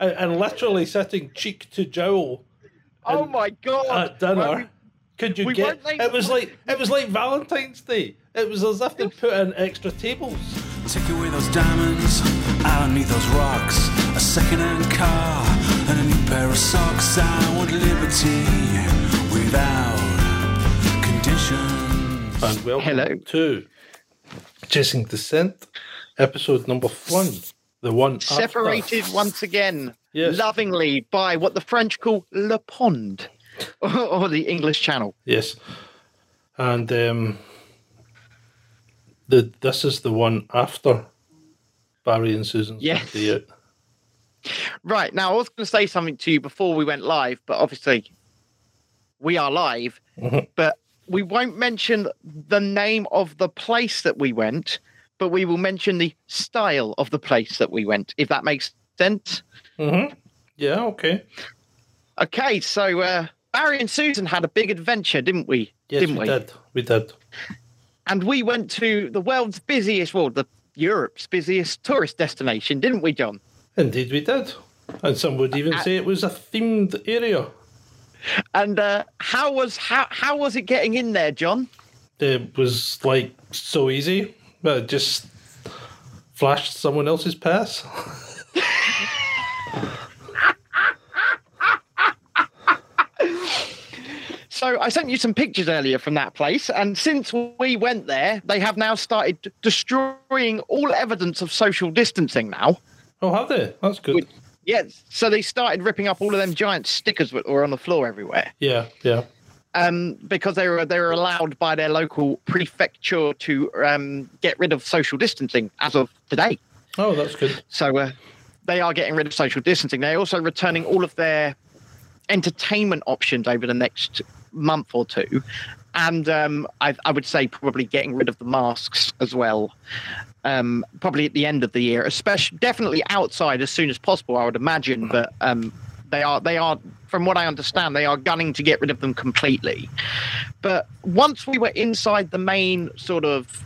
and, and literally sitting cheek to jowl Oh And my god! at dinner. Well, we- Could you we get? like- it was like it was like Valentine's Day. It was as if they put in extra tables. Take away those diamonds, I don't need those rocks. A second-hand car and a new pair of socks. I want liberty without conditions. And welcome Hello. to Chasing Descent, episode number one. The one separated once again, Yes. lovingly by what the French call Le Pond, or, the English Channel. Yes, and um, the this is the one after Barry and Susan's Yes. Right now, I was going to say something to you before we went live, but obviously we are live. Mhm. But we won't mention the name of the place that we went, but we will mention the style of the place that we went, if that makes sense. Mm-hmm. Yeah. Okay. Okay, so uh, Barry and Susan had a big adventure, didn't we? Yes, didn't we, did. We did. And we went to the world's busiest, well, the Europe's busiest tourist destination, didn't we, John? Indeed, we did. And some would even say it was a themed area. And uh, how was how how was it getting in there, John? It was like so easy, but just flashed someone else's pass. So I sent you some pictures earlier from that place, and since we went there, they have now started destroying all evidence of social distancing. Now, Oh, have they? That's good. Good. yes. So they started ripping up all of them giant stickers that were on the floor everywhere. Yeah, yeah. Um, because they were they were allowed by their local prefecture to um, get rid of social distancing as of today. Oh, that's good. So uh, they are getting rid of social distancing. They're also returning all of their entertainment options over the next month or two, and um, I, I would say probably getting rid of the masks as well. Um, probably at the end of the year, especially definitely outside as soon as possible. I would imagine, but um, they are they are from what I understand they are gunning to get rid of them completely. But once we were inside the main sort of,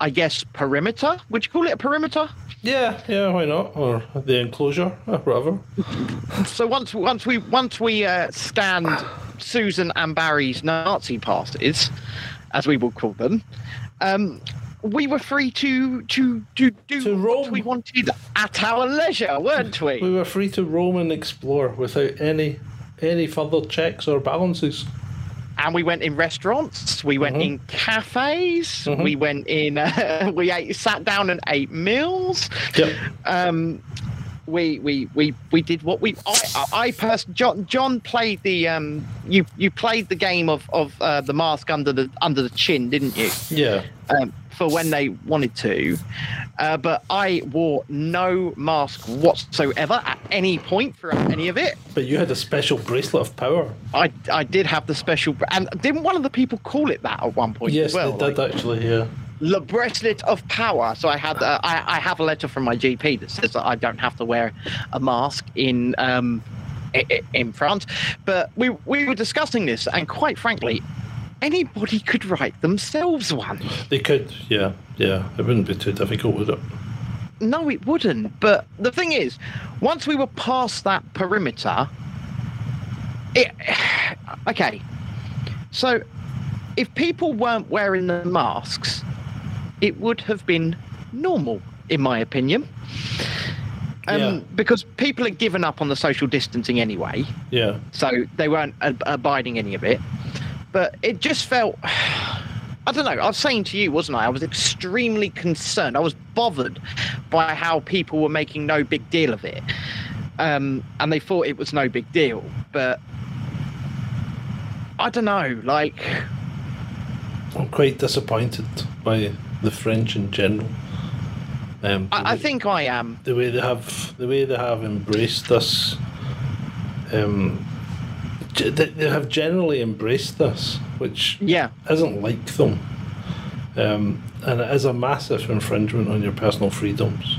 I guess perimeter. Would you call it a perimeter? Yeah, yeah, why not? Or the enclosure, or whatever. So once once we once we uh, scanned Susan and Barry's Nazi passes, as we will call them, um, we were free to to to do To what we wanted at our leisure, weren't we? We were free to roam and explore without any any further checks or balances. and we went in restaurants, we went Mhm. in cafes, Mhm. we went in, uh, we ate, sat down and ate meals. Yep. Um, we we we we did what we I I, John John played the um you you played the game of of uh, the mask under the under the chin didn't you Yeah. um, for when they wanted to uh, but I wore no mask whatsoever at any point throughout any of it But you had a special bracelet of power. I I did have the special and didn't one of the people call it that at one point Yes, as well they did like, actually. Yeah. the bracelet of power. So I had uh, I, I have a letter from my GP that says that I don't have to wear a mask in um in France. But we we were discussing this, and quite frankly, anybody could write themselves one. They could. Yeah, yeah. It wouldn't be too difficult, would it? No, it wouldn't. But the thing is, once we were past that perimeter, it okay. So if people weren't wearing the masks, it would have been normal, in my opinion. Um, Yeah. Because people had given up on the social distancing anyway, Yeah. so they weren't ab- abiding any of it. But it just felt. I don't know. I was saying to you, wasn't I? I was extremely concerned. I was bothered by how people were making no big deal of it. Um, and they thought it was no big deal. But I don't know. Like, I'm quite disappointed by the French in general. Um, I, I think I am. the way they have the way they have embraced this. Um, they, they have generally embraced this, which Yeah. isn't like them, um, and it is a massive infringement on your personal freedoms.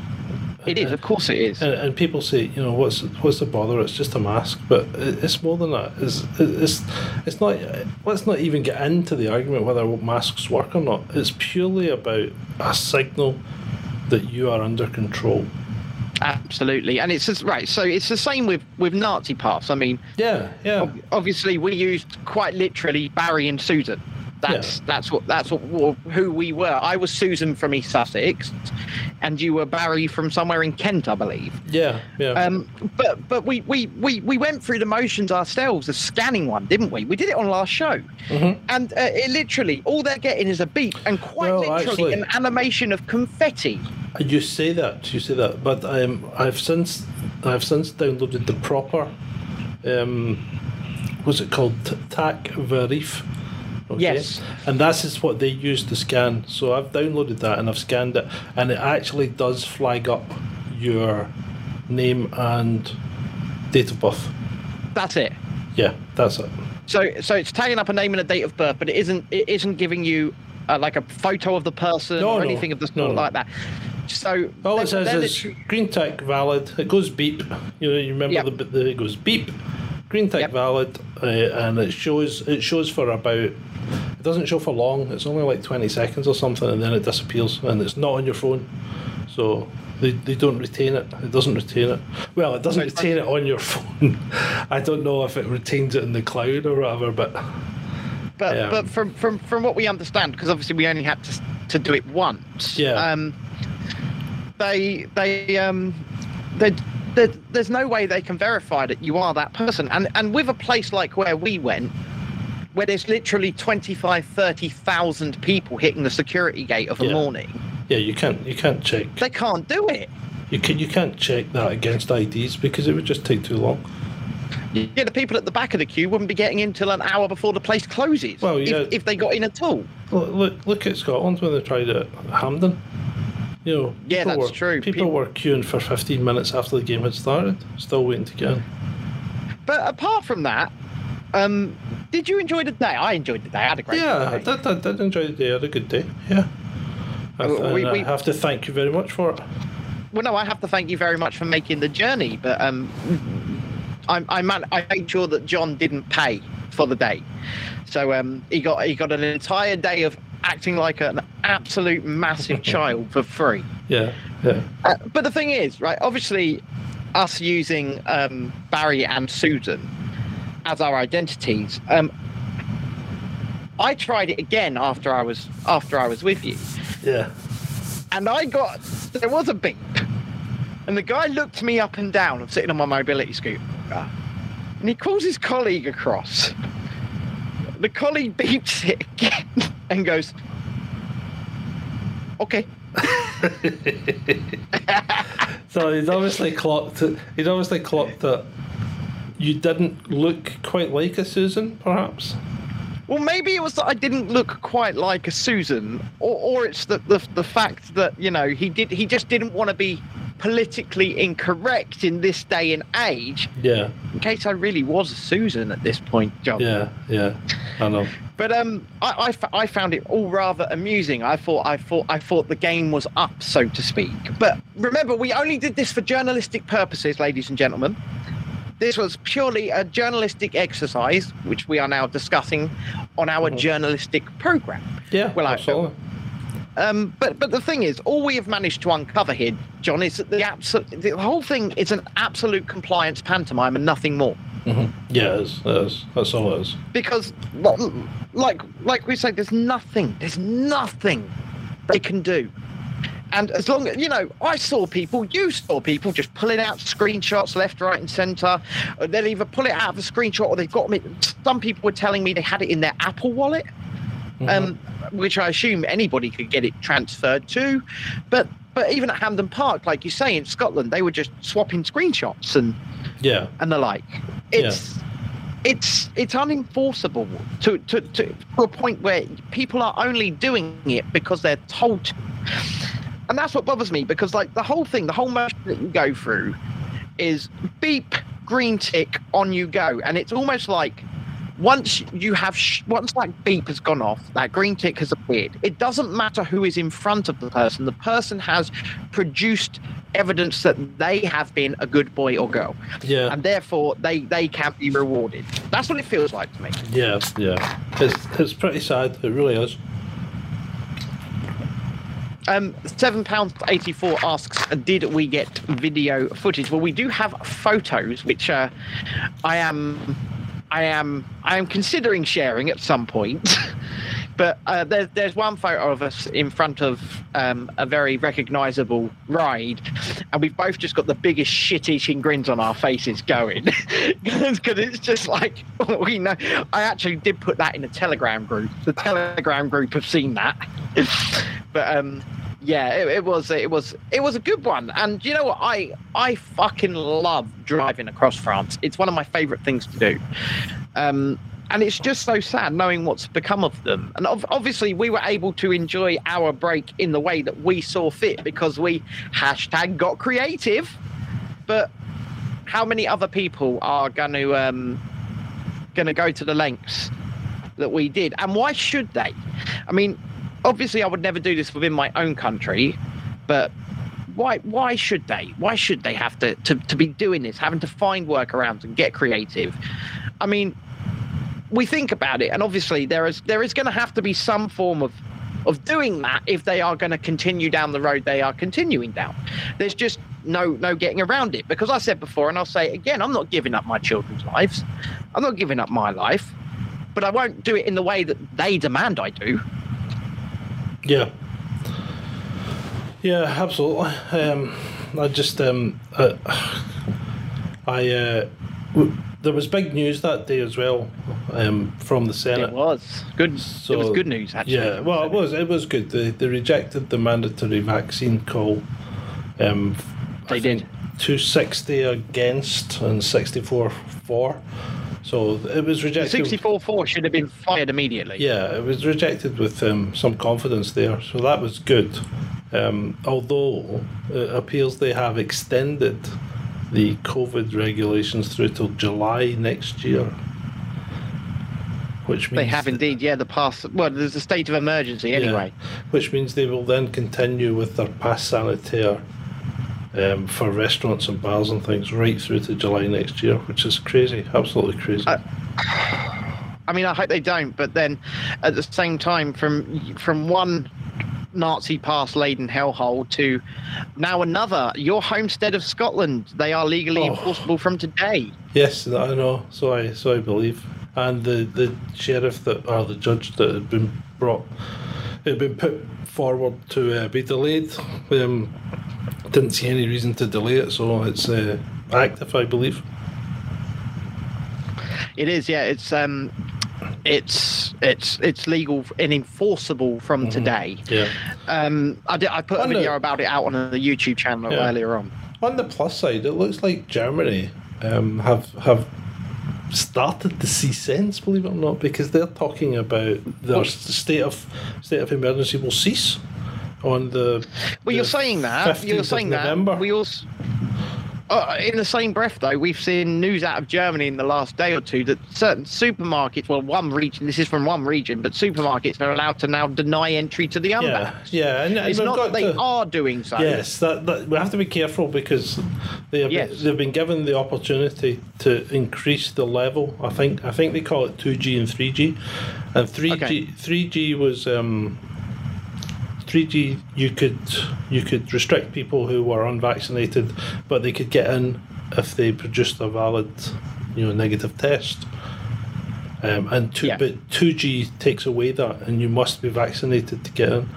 It is. Of course it is. And, and people say, you know, what's what's the bother? It's just a mask, but it's more than that. It's it's it's not. Let's not even get into the argument whether masks work or not. It's purely about a signal that you are under control. Absolutely, and it's just, right. So it's the same with with Nazi pass. I mean, Yeah, yeah. ob- obviously we used quite literally Barry and Susan. That's Yeah. that's what that's what who we were. I was Susan from East Sussex, and you were Barry from somewhere in Kent, I believe. Yeah, yeah. Um, but but we, we we we went through the motions ourselves of scanning one, didn't we? We did it on last show, and uh, it literally all they're getting is a beep and quite Well, literally actually- an animation of confetti. You say that, you say that, but um, I've since I've since downloaded the proper, um, what's it called, TAC Verif. Okay? Yes. and that's is what they use to scan. So I've downloaded that and I've scanned it, and it actually does flag up your name and date of birth. That's it. Yeah, that's it. So so it's tagging up a name and a date of birth, but it isn't it isn't giving you uh, like a photo of the person No, or no. anything of the sort no. like that. So All it says is green tick valid. It goes beep. You know, you remember Yep. the bit that it goes beep. Green tick Yep. valid, uh, and it shows it shows for about. It doesn't show for long. It's only like twenty seconds or something, and then it disappears, and it's not on your phone. So they, they don't retain it. It doesn't retain it. Well, it doesn't retain it on your phone. I don't know if it retains it in the cloud or whatever, but but but from from from what we understand, because obviously we only had to to do it once. Yeah. Um, they they um they. There- There's no way they can verify that you are that person. And and with a place like where we went, where there's literally 25, 30,000 people hitting the security gate of a Yeah. morning, yeah, you can't you can't check. they can't do it. You can you can't check that against IDs because it would just take too long. Yeah, the people at the back of the queue wouldn't be getting in till an hour before the place closes. Well, yeah. if, if they got in at all. Look, look, look at Scotland when they tried it at Hampden. You know, Yeah, that's were, true. People Peop- were queuing for 15 minutes after the game had started, still waiting to get in. But apart from that, um, did you enjoy the day? I enjoyed the day. I had a great Yeah, I did, I did enjoy the day. I had a good day. Yeah. I, we- we- I have to thank you very much for it. Well, no, I have to thank you very much for making the journey, but um, I, I, man, I made sure that John didn't pay for the day, so um, he got he got an entire day of acting like an absolute massive child for free. Yeah, yeah. Uh, but the thing is, right? Obviously, us using um, Barry and Susan as our identities. Um, I tried it again after I was after I was with you, Yeah. and I got there was a beep, and the guy looked me up and down. I'm sitting on my mobility scooter, and he calls his colleague across. The colleague beeps it again and goes, "Okay." So he'd obviously clocked. He'd obviously clocked that you didn't look quite like a Susan, perhaps. Well, maybe it was that I didn't look quite like a Susan, or, or it's the, the the fact that you know he did he just didn't want to be politically incorrect in this day and age. Yeah, In case I really was a Susan at this point, John. yeah, yeah. I know. But um, I I found it all rather amusing. I thought I thought I thought the game was up, so to speak. But remember, we only did this for journalistic purposes, ladies and gentlemen. This was purely a journalistic exercise, which we are now discussing on our journalistic program. Yeah, Well, I- absolutely. Um, but but the thing is, all we have managed to uncover here, John, is that the absolute the whole thing is an absolute compliance pantomime and nothing more. Mhm. Yeah, it is. It is. That's all it is. because like like we said there's nothing there's nothing they can do and as long as you know i saw people you saw people just pulling out screenshots left right and center. Uh, they'll either pull it out of a screenshot or they've got me some people were telling me they had it in their apple wallet um, which i assume anybody could get it transferred to. But but even at hampden park like you say in scotland they were just swapping screenshots and Yeah, and the like. It's it's it's unenforceable to, to, to, to a point where people are only doing it because they're told to. And that's what bothers me because like the whole thing, the whole motion that you go through is beep, green tick, on you go. And it's almost like once you have sh- once that beep has gone off, that green tick has appeared. It doesn't matter who is in front of the person. The person has produced evidence that they have been a good boy or girl yeah, and therefore they they can be rewarded. That's what it feels like to me. yeah, yeah. It's it's pretty sad. It really is. Um, seven pounds eighty four asks, did we get video footage? Well, we do have photos, which uh, I am, I am, I am considering sharing at some point. but uh, there's there's one photo of us in front of um, a very recognisable ride, and we've both just got the biggest shit-eating grins on our faces going, because it's just like we know. I actually did put that in a Telegram group. The Telegram group have seen that, but um, yeah, it, it, was it was it was a good one. And you know what? I I fucking love driving across France. It's one of my favourite things to do. Um, and it's just so sad knowing what's become of them. And ov- obviously, we were able to enjoy our break in the way that we saw fit because we hashtag got creative. But how many other people are going to um, going to go to the lengths that we did? And why should they? I mean, obviously, I would never do this within my own country, but why why should they? Why should they have to, to, to be doing this, having to find workarounds and get creative? I mean, we think about it, and obviously there is there is going to have to be some form of of doing that if they are going to continue down the road they are continuing down. There's just no no getting around it because I said before, and I'll say again, I'm not giving up my children's lives. I'm not giving up my life, but I won't do it in the way that they demand I do. Yeah. Yeah, absolutely. Um, I just um, uh, I uh, w- there was big news that day as well um, from the Senate. It was good. So, it was good news, actually. Yeah, well, it was. It was good. They, they rejected the mandatory vaccine call. Um, they did. 260 against and 64 for. So it was rejected. 64 4 should have been fired immediately. Yeah, it was rejected with um, some confidence there. So that was good. Um, although it appears they have extended the COVID regulations through till July next year. Which means they have indeed, yeah. The pass. Well, there's a state of emergency anyway. Yeah, which means they will then continue with their pass sanitaire um, for restaurants and bars and things right through to July next year, which is crazy, absolutely crazy. Uh, I mean, I hope they don't. But then, at the same time, from from one Nazi past laden hellhole to now another. Your homestead of Scotland. They are legally oh. enforceable from today. Yes, I know. So I so I believe. And the the sheriff that or the judge that had been brought had been put forward to uh, be delayed. Um, didn't see any reason to delay it, so it's uh, active, I believe. It is, yeah. It's um, it's it's it's legal and enforceable from mm-hmm. today. Yeah. Um, I did. I put on a video the, about it out on the YouTube channel yeah. earlier on. On the plus side, it looks like Germany um, have have started to see sense, believe it or not, because they're talking about their state of state of emergency will cease on the. Well, the you're saying that. You're saying that. We also uh, in the same breath, though, we've seen news out of Germany in the last day or two that certain supermarkets, well, one region, this is from one region, but supermarkets are allowed to now deny entry to the unvaxxed. Yeah, yeah. And, it's not that they to, are doing so. Yes, that, that, we have to be careful because they have yes. been, they've been given the opportunity to increase the level. I think I think they call it 2G and 3G. And 3G, okay. 3G was. Um, 3G, you could you could restrict people who were unvaccinated, but they could get in if they produced a valid, you know, negative test. Um, and two, yeah. but 2G takes away that, and you must be vaccinated to get in,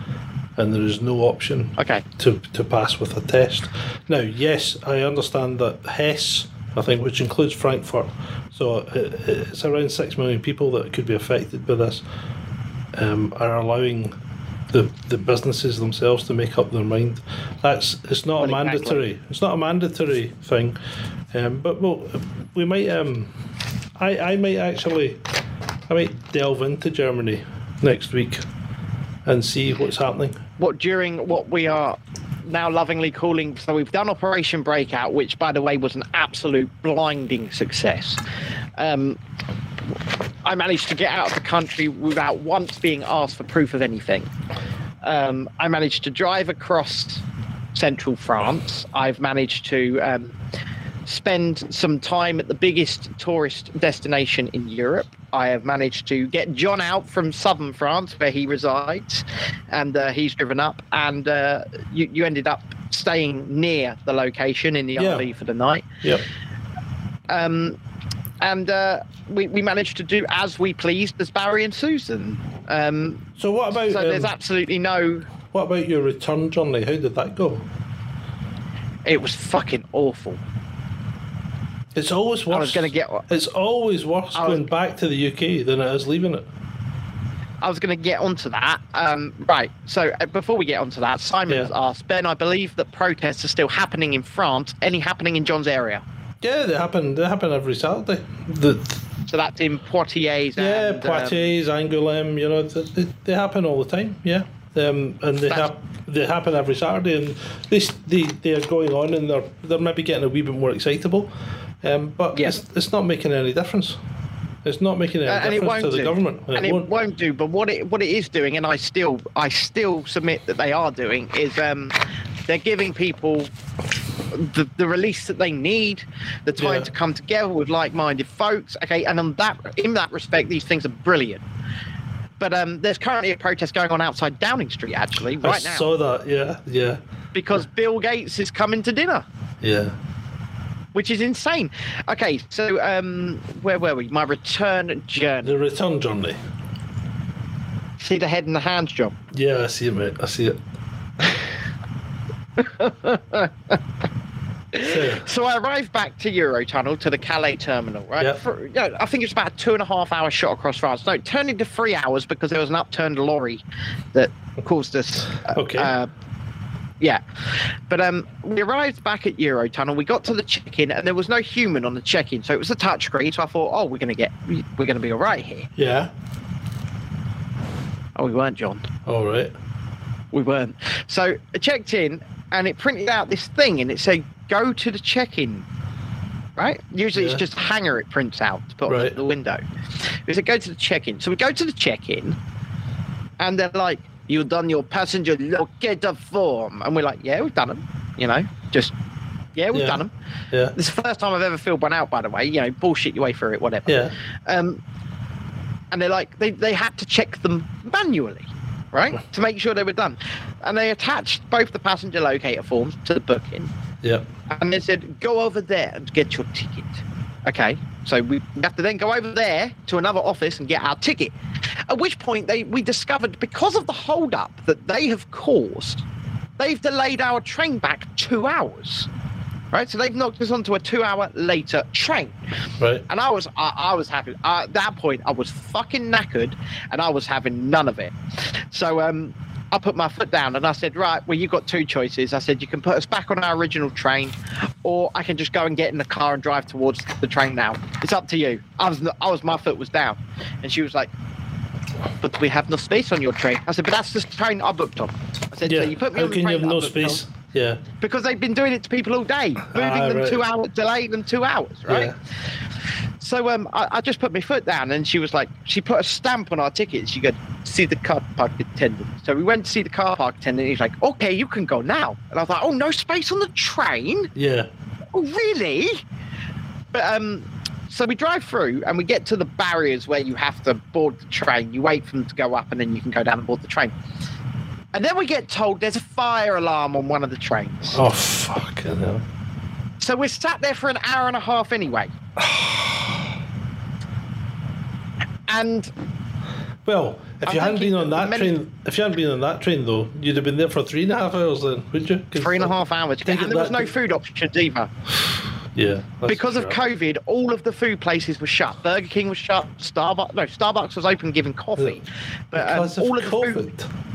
and there is no option okay. to to pass with a test. Now, yes, I understand that Hesse, I think, which includes Frankfurt, so it, it's around six million people that could be affected by this, um, are allowing the, the businesses themselves to make up their mind. That's it's not well, a mandatory. Exactly. It's not a mandatory thing, um, but well, we might. Um, I I might actually, I might delve into Germany next week and see what's happening. What during what we are now lovingly calling. So we've done Operation Breakout, which by the way was an absolute blinding success. Um, I managed to get out of the country without once being asked for proof of anything. Um, I managed to drive across central France. I've managed to um, spend some time at the biggest tourist destination in Europe. I have managed to get John out from southern France, where he resides, and uh, he's driven up. And uh, you, you ended up staying near the location in the Yeah. RV for the night. Yep. Um, and uh, we, we managed to do as we pleased as Barry and Susan. Um, So what about so there's um, absolutely no. what about your return journey? How did that go? It was fucking awful. It's always worse. I was going to get. It's always worse was- going back to the UK than it is leaving it. I was going to get onto that. Um, right. So uh, before we get onto that, Simon Yeah. has asked Ben. I believe that protests are still happening in France. Any happening in John's area? Yeah, they happen. They happen every Saturday. The, So that's in Poitiers. yeah, and, um, Poitiers, Angoulême. You know, they, they, they happen all the time. Yeah, um, and they hap- they happen every Saturday, and they they they are going on, and they're they're maybe getting a wee bit more excitable, um, but Yeah. it's, it's not making any difference. It's not making any Uh, and difference won't to the do. government, and, it won't. do. But what it what it is doing, and I still I still submit that they are doing, is um, they're giving people the, the release that they need, the time Yeah. to come together with like-minded folks. Okay, and on that in that respect, these things are brilliant. But um, there's currently a protest going on outside Downing Street, actually, I right now, saw that. Yeah, yeah, because Bill Gates is coming to dinner. yeah. Which is insane. Okay, so um, where were we? My return journey. The return journey. See the head and the hands job. Yeah, I see it, mate. I see it. So, So I arrived back to Eurotunnel to the Calais terminal, right? Yep. For, you know, I think it's about a two and a half hour shot across France. No, it turned into three hours because there was an upturned lorry that caused us. uh, Okay. Uh, yeah, but um, we arrived back at Eurotunnel. We got to the check-in, and there was no human on the check-in, so it was a touchscreen. So I thought, oh, we're gonna get, we're gonna be all right here. yeah. Oh, we weren't, John. All right. We weren't. So I checked in and it printed out this thing and it said, go to the check in. Right? Usually Yeah. it's just hanger it prints out to put on Right. the window. It said, go to the check in. So we go to the check in and they're like, you've done your passenger locator form. And we're like, yeah, we've done them. You know, just, yeah, we've Yeah. done them. Yeah. This is the first time I've ever filled one out, by the way. You know, bullshit your way through it, whatever. Yeah. Um, and they're like, they, they had to check them manually, right? to make sure they were done. And they attached both the passenger locator forms to the booking. Yeah. And they said, go over there and get your ticket. Okay. So we have to then go over there to another office and get our ticket. At which point they we discovered because of the hold up that they have caused, they've delayed our train back two hours. Right? So they've knocked us onto a two hour later train. Right. And I was, I, I was happy. Uh, at that point, I was fucking knackered, and I was having none of it. So um, I put my foot down and I said, right, well, you've got two choices. I said, you can put us back on our original train, or I can just go and get in the car and drive towards the train now. It's up to you. I was, I was, my foot was down, and she was like, but we have no space on your train. I said, but that's the train I booked on. I said, Yeah. so you put me How on the can you train have no space? on." Yeah. because they've been doing it to people all day, moving Ah, them right. two hours, delaying them two hours, right? Yeah. So um, I, I just put my foot down, and she was like, she put a stamp on our ticket. She goes, "See the car park attendant." So we went to see the car park attendant. He's like, "Okay, you can go now." And I was like, "Oh, no space on the train? Yeah. Oh, really?" But um, so we drive through, and we get to the barriers where you have to board the train. You wait for them to go up, and then you can go down and board the train. And then we get told there's a fire alarm on one of the trains. Oh fucking hell. So we're sat there for an hour and a half anyway. and Well, if you hadn't been on that many- train, if you hadn't been on that train though, you'd have been there for three and a half hours then, would you? three and a half hours. And there was no food options either. Yeah. Because of. COVID, all of the food places were shut. Burger King was shut. Starbucks, no, Starbucks was open giving coffee. But um, Because of all of the food, COVID.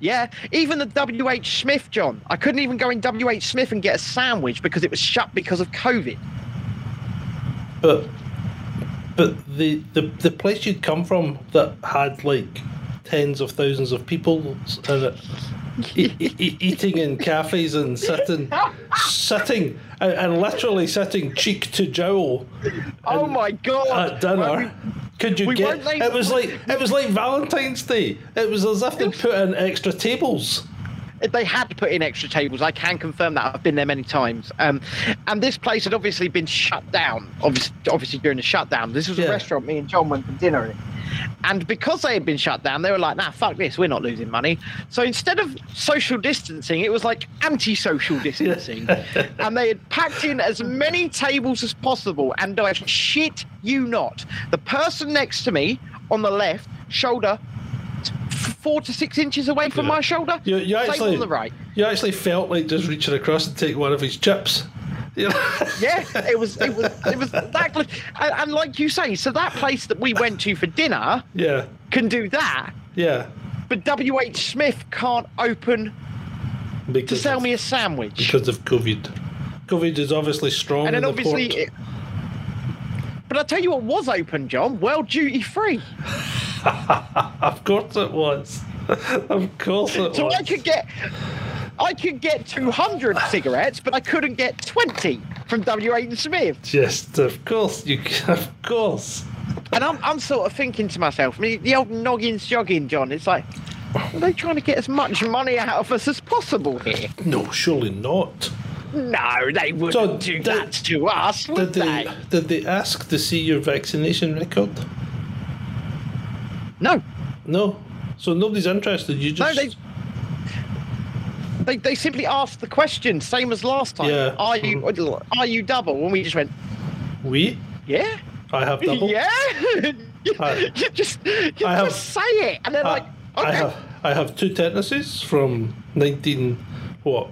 Yeah, even the WH Smith, John. I couldn't even go in WH Smith and get a sandwich because it was shut because of COVID. But but the, the the place you'd come from that had like tens of thousands of people in it, e- e- eating in cafes and sitting, sitting and, and literally sitting cheek to jowl Oh my god! at dinner. Well, we- Could you we get? like- it was like it was like Valentine's Day. It was as if they put in extra tables. they had put in extra tables. I can confirm that. I've been there many times. Um, and this place had obviously been shut down. Obviously, obviously during the shutdown. This was a Yeah. restaurant me and John went for dinner in. And because they had been shut down, they were like, "Nah, fuck this. We're not losing money." So instead of social distancing, it was like anti-social distancing, and they had packed in as many tables as possible. And I shit you not, the person next to me on the left shoulder four to six inches away from Yeah. my shoulder. You, you actually, on the right. you actually felt like just reaching across and take one of his chips. Yeah, it was it was it was that. And, and like you say, so that place that we went to for dinner yeah, can do that, yeah. but WH Smith can't open to sell of, me a sandwich. because of COVID. COVID is obviously strong And then the obviously, it, but I tell you what was open, John. World duty free. Of course it was. of course it So was. I could get, I could get two hundred cigarettes, but I couldn't get twenty from WH Smith. Just of course you. Of course. And I'm, I'm sort of thinking to myself, I mean, the old noggins jogging, John. It's like, are they trying to get as much money out of us as possible here? No, surely not. No, they wouldn't So do did- that to us, would Did they? they, did they ask to see your vaccination record? No, No. So nobody's interested. You no, just. they. They, they simply asked the question, same as last time. Yeah. Are you are you double? And we just went, We. yeah, I have double. yeah. I- you just you I have- just say it, and they're I, like, okay. I have I have two tetanus from nineteen what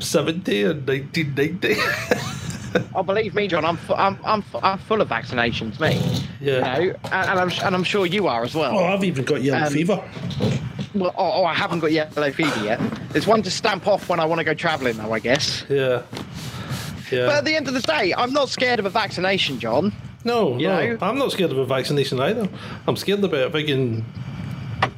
seventy and nineteen ninety. Oh, believe me, John, I'm fu- I'm I'm, fu- I'm full of vaccinations, me. Yeah. You know, and, and I'm and I'm sure you are as well. Oh, I've even got yellow Um, fever. Well, oh, oh, I haven't got yellow fever yet. There's one to stamp off when I want to go travelling, though, I guess. Yeah. Yeah. But at the end of the day, I'm not scared of a vaccination, John. no, you no, know- I'm not scared of a vaccination either. I'm scared about a friggin'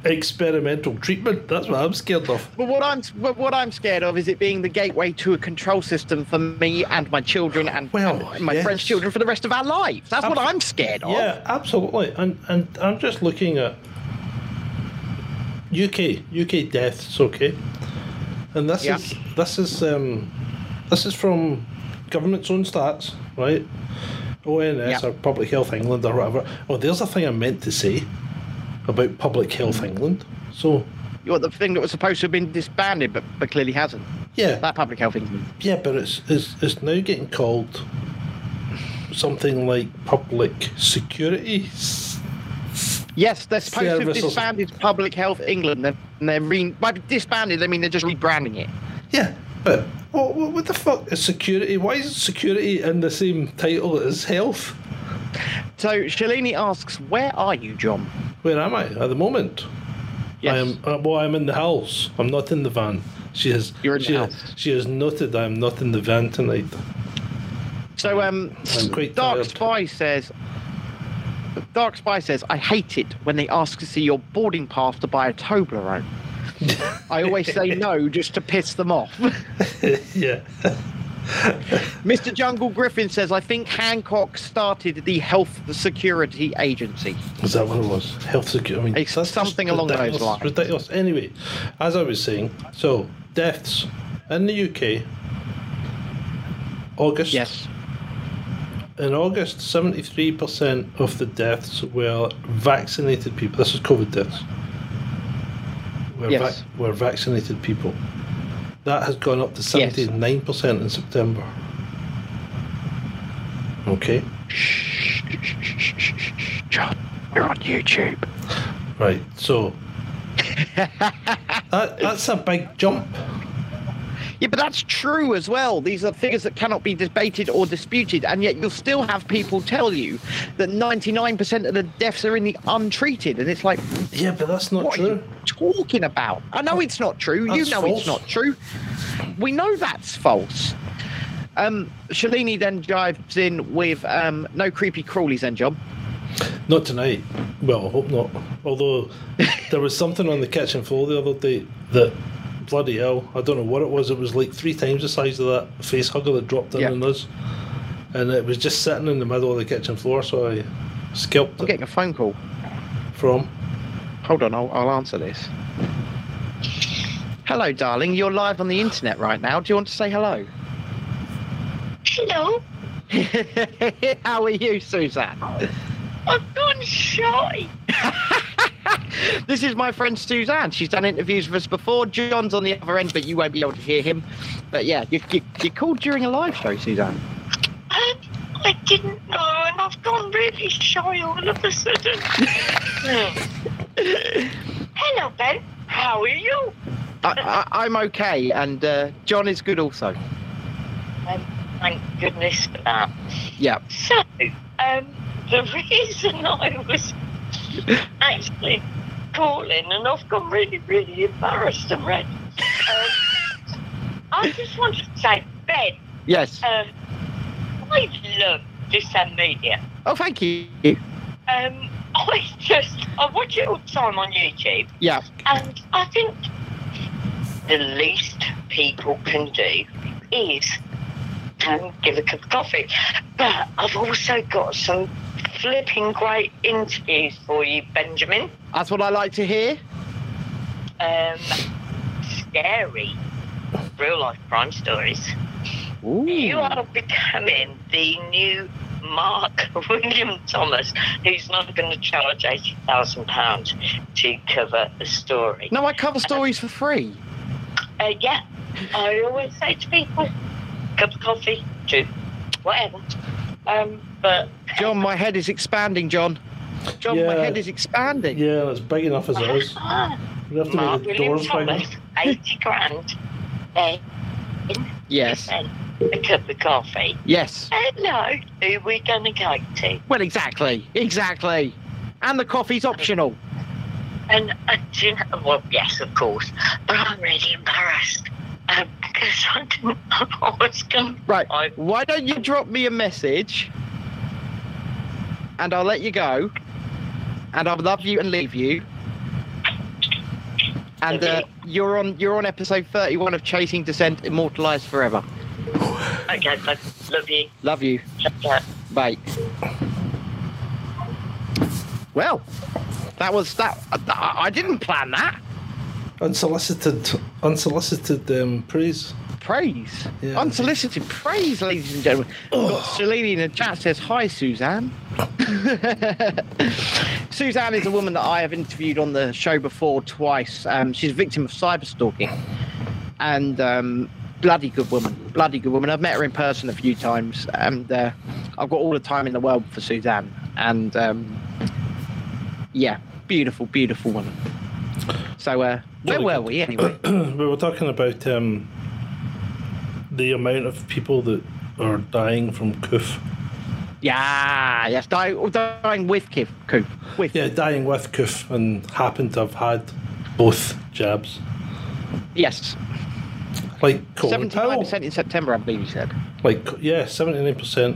experimental treatment. That's what I'm scared of. But what I'm what I'm scared of is it being the gateway to a control system for me and my children and, Well, and my yes. friends' children for the rest of our lives. That's what I'm scared of. Yeah, absolutely. And and I'm just looking at UK UK deaths. Okay, and this Yeah. is this is um this is from government's own stats, right? ONS Yeah. or Public Health England or whatever. Oh, there's a thing I meant to say about Public Health England. So You want the thing that was supposed to have been disbanded, but, but clearly hasn't. yeah, That public health England. yeah, but it's it's it's now getting called something like public security. Yes, they're supposed to have Services. disbanded Public Health England, and they're re- by disbanded. I mean they're just rebranding it. Yeah, but what, what, what the fuck is security? Why is security in the same title as health? So Shalini asks, "Where are you, John?" Where am I at the moment? Yes. I am. Uh, well, I'm in the house. I'm not in the van. She has. You're in the she, house. She has noted I am not in the van tonight. So um, I'm quite Dark tired. Spy says. Dark Spy says, "I hate it when they ask to see your boarding pass to buy a Toblerone. I always say no just to piss them off." yeah. Mr. Jungle Griffin says, "I think Hancock started the Health Security Agency." Is that what it was? Health security. I mean, It's something along those lines. Ridiculous. Anyway, as I was saying, so deaths in the UK. August. Yes. In August, 73% of the deaths were vaccinated people. This is COVID deaths. Were, Yes. vac- were vaccinated people. That has gone up to 79% in September. Okay, John, you're on YouTube. right. So that, that's a big jump. Yeah, but that's true as well. These are figures that cannot be debated or disputed, and yet you'll still have people tell you that 99% of the deaths are in the untreated, and it's like, Yeah, but that's not what are true. you talking about? I know it's not true. You know false. it's not true. We know that's false. Um, Shalini then dives in with um, no creepy crawlies, then, John. Not tonight. Well, I hope not. Although there was something on the kitchen floor the other day that bloody hell, I don't know what it was. It was like three times the size of that face hugger that dropped in Yeah. on us. And it was just sitting in the middle of the kitchen floor, so I scalped I'm it getting a phone call. from. Hold on, I'll, I'll answer this. Hello, darling. You're live on the internet right now. Do you want to say hello? Hello, How are you, Suzanne? I've gone shy. This is my friend Suzanne. She's done interviews with us before. John's on the other end, but you won't be able to hear him. But yeah, you, you, you called during a live show, Suzanne. I, I didn't know, and I've gone really shy all of a sudden. Hello, Ben. How are you? I, I, I'm okay, and uh, John is good also. Um, thank goodness for that. Yeah. So, um, the reason I was actually calling, and I've gone really, really embarrassed and red. Um, I just wanted to say, Ben, Yes. um, I love this media. Oh, thank you. Um, I just I watch it all the time on YouTube, Yeah. and I think the least people can do is um, give a cup of coffee. But I've also got some flipping great interviews for you, Benjamin. That's what I like to hear. Um, scary, real life crime stories. Ooh. You are becoming the new Mark William Thomas, who's not going to charge eighty thousand pounds to cover a story. No, I cover stories for free. Uh, yeah, I always say to people, cup of coffee, two, whatever. Um, but John, my head is expanding, John. John, my head is expanding. Yeah, it's big enough as it is. We have to Mark make the William doors bigger. eighty grand. Yes. a cup of coffee. Yes. Hello, who are we going to go to? Well, exactly. Exactly. And the coffee's optional. And uh, do you know, well, yes, of course, but I'm really embarrassed um, because I didn't know I was going. Right. Why don't you drop me a message and I'll let you go and I'll love you and leave you. And uh, you're on you're on episode 31 of Chasing Descent Immortalized Forever. Okay, love, love you. Love you. Bye. Well, that was that. I, I didn't plan that. Unsolicited, unsolicited um, praise. Praise. Yeah. Unsolicited praise, ladies and gentlemen. We've got Selene in the chat says, Hi, Suzanne. Suzanne is a woman that I have interviewed on the show before twice. Um, she's a victim of cyber stalking. And um, bloody good woman. Bloody good woman. I've met her in person a few times. And uh, I've got all the time in the world for Suzanne. And um, yeah, beautiful, beautiful woman. So, uh, where were we anyway? we were talking about um, the amount of people that are dying from coof. Yeah, yes, dying, dying with Coop, with. Yeah, dying with coof and happen to have had both jabs. Yes, Like Colin seventy-nine percent in September, I believe you said. Like, yeah, 79%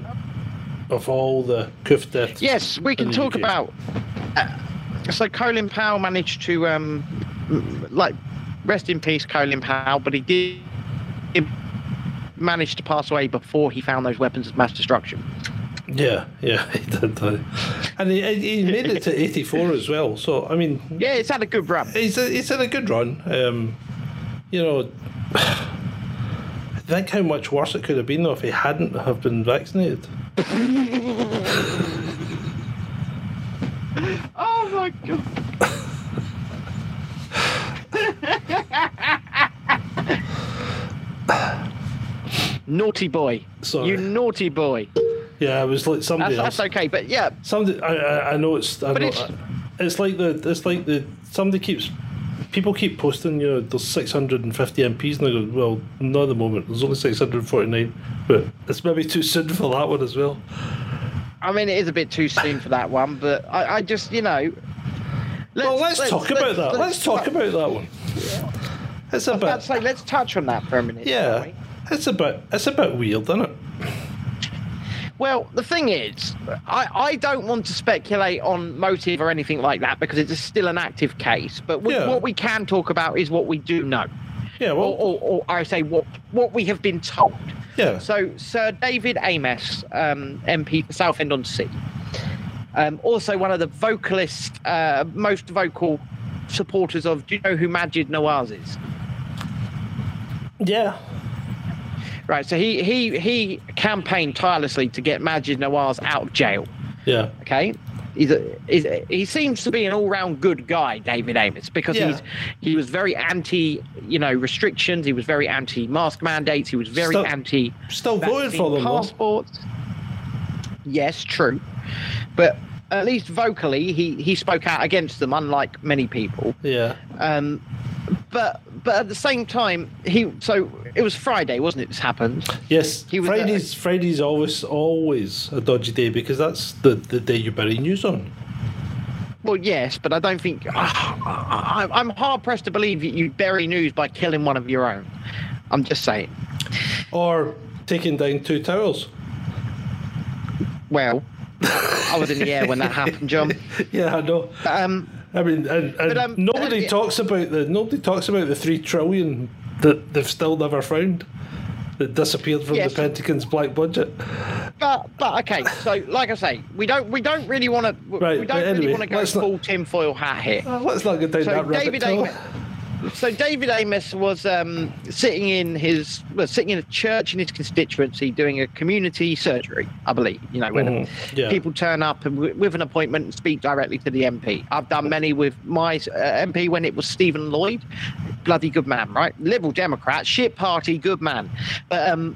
of all the coof deaths. Yes, we can talk UK. about. Uh, so Colin Powell managed to, um, like, rest in peace, Colin Powell, but he did, did manage to pass away before he found those weapons of mass destruction. Yeah, yeah, he did. And he, he made it to 84 as well. So, I mean, Yeah, it's had a good run. he's, he's had a good run. Um, you know, think how much worse it could have been though if he hadn't have been vaccinated. Oh my god. Naughty boy. Sorry. You naughty boy. Yeah, it was like somebody That's, else. that's okay, but yeah, Somebody, I, I, I know it's. I But know, it's- it's, like the. It's like the. Somebody keeps. People keep posting, you know, there's 650 MPs, and I go, well, not at the moment. There's only 649, but it's maybe too soon for that one as well. I mean, it is a bit too soon for that one, but I, I just, you know. well, let's, talk about that. Let's, talk about that one. It's a I was about to say, let's touch on that for a minute. Yeah? It's a bit. It's a bit weird, isn't it? Well, the thing is, I, I don't want to speculate on motive or anything like that because it's still an active case. But we, Yeah. what we can talk about is what we do know, Yeah. or, Well. or, or I say what what we have been told. yeah. So, Sir David Amess, um, MP for Southend on Sea, um, also one of the vocalist, uh, most vocal supporters of. Do you know who Maajid Nawaz is? Yeah. Right. So he he he campaigned tirelessly to get Maajid Nawaz out of jail. Yeah. Okay. He's a, he's a, he seems to be an all-round good guy, David Amess, because Yeah. he's he was very anti, you know, restrictions. He was very anti-mask mandates. He was very Still- anti Still voted for them, though. passports. Yes, true, but at least vocally, he he spoke out against them, unlike many people. Yeah. Um, but but at the same time, he so it was Friday, wasn't it? This happened. Yes. He was, uh, Fridays. Fridays always always a dodgy day because that's the the day you bury news on. Well, yes, but I don't think I, I'm hard pressed to believe that you bury news by killing one of your own. I'm just saying. Or taking down two towers. Well, I was in the air when that happened, John. Yeah, I know. Um, I mean, and, and um, nobody talks about the nobody talks about the three trillion that they've still never found that disappeared from Yes. the Pentagon's black budget. but but okay, so like I say, we don't we don't really want to Right, we don't really want to go not- full tinfoil hat here. Uh, let's not get down So that rabbit David hole. So David Amess was um, sitting in his well, sitting in a church in his constituency doing a community surgery, I believe. You know, when Mhm, yeah. people turn up and w- with an appointment and speak directly to the MP. I've done many with my uh, MP when it was Stephen Lloyd, bloody good man, right? Liberal Democrat, shit party, good man. But um,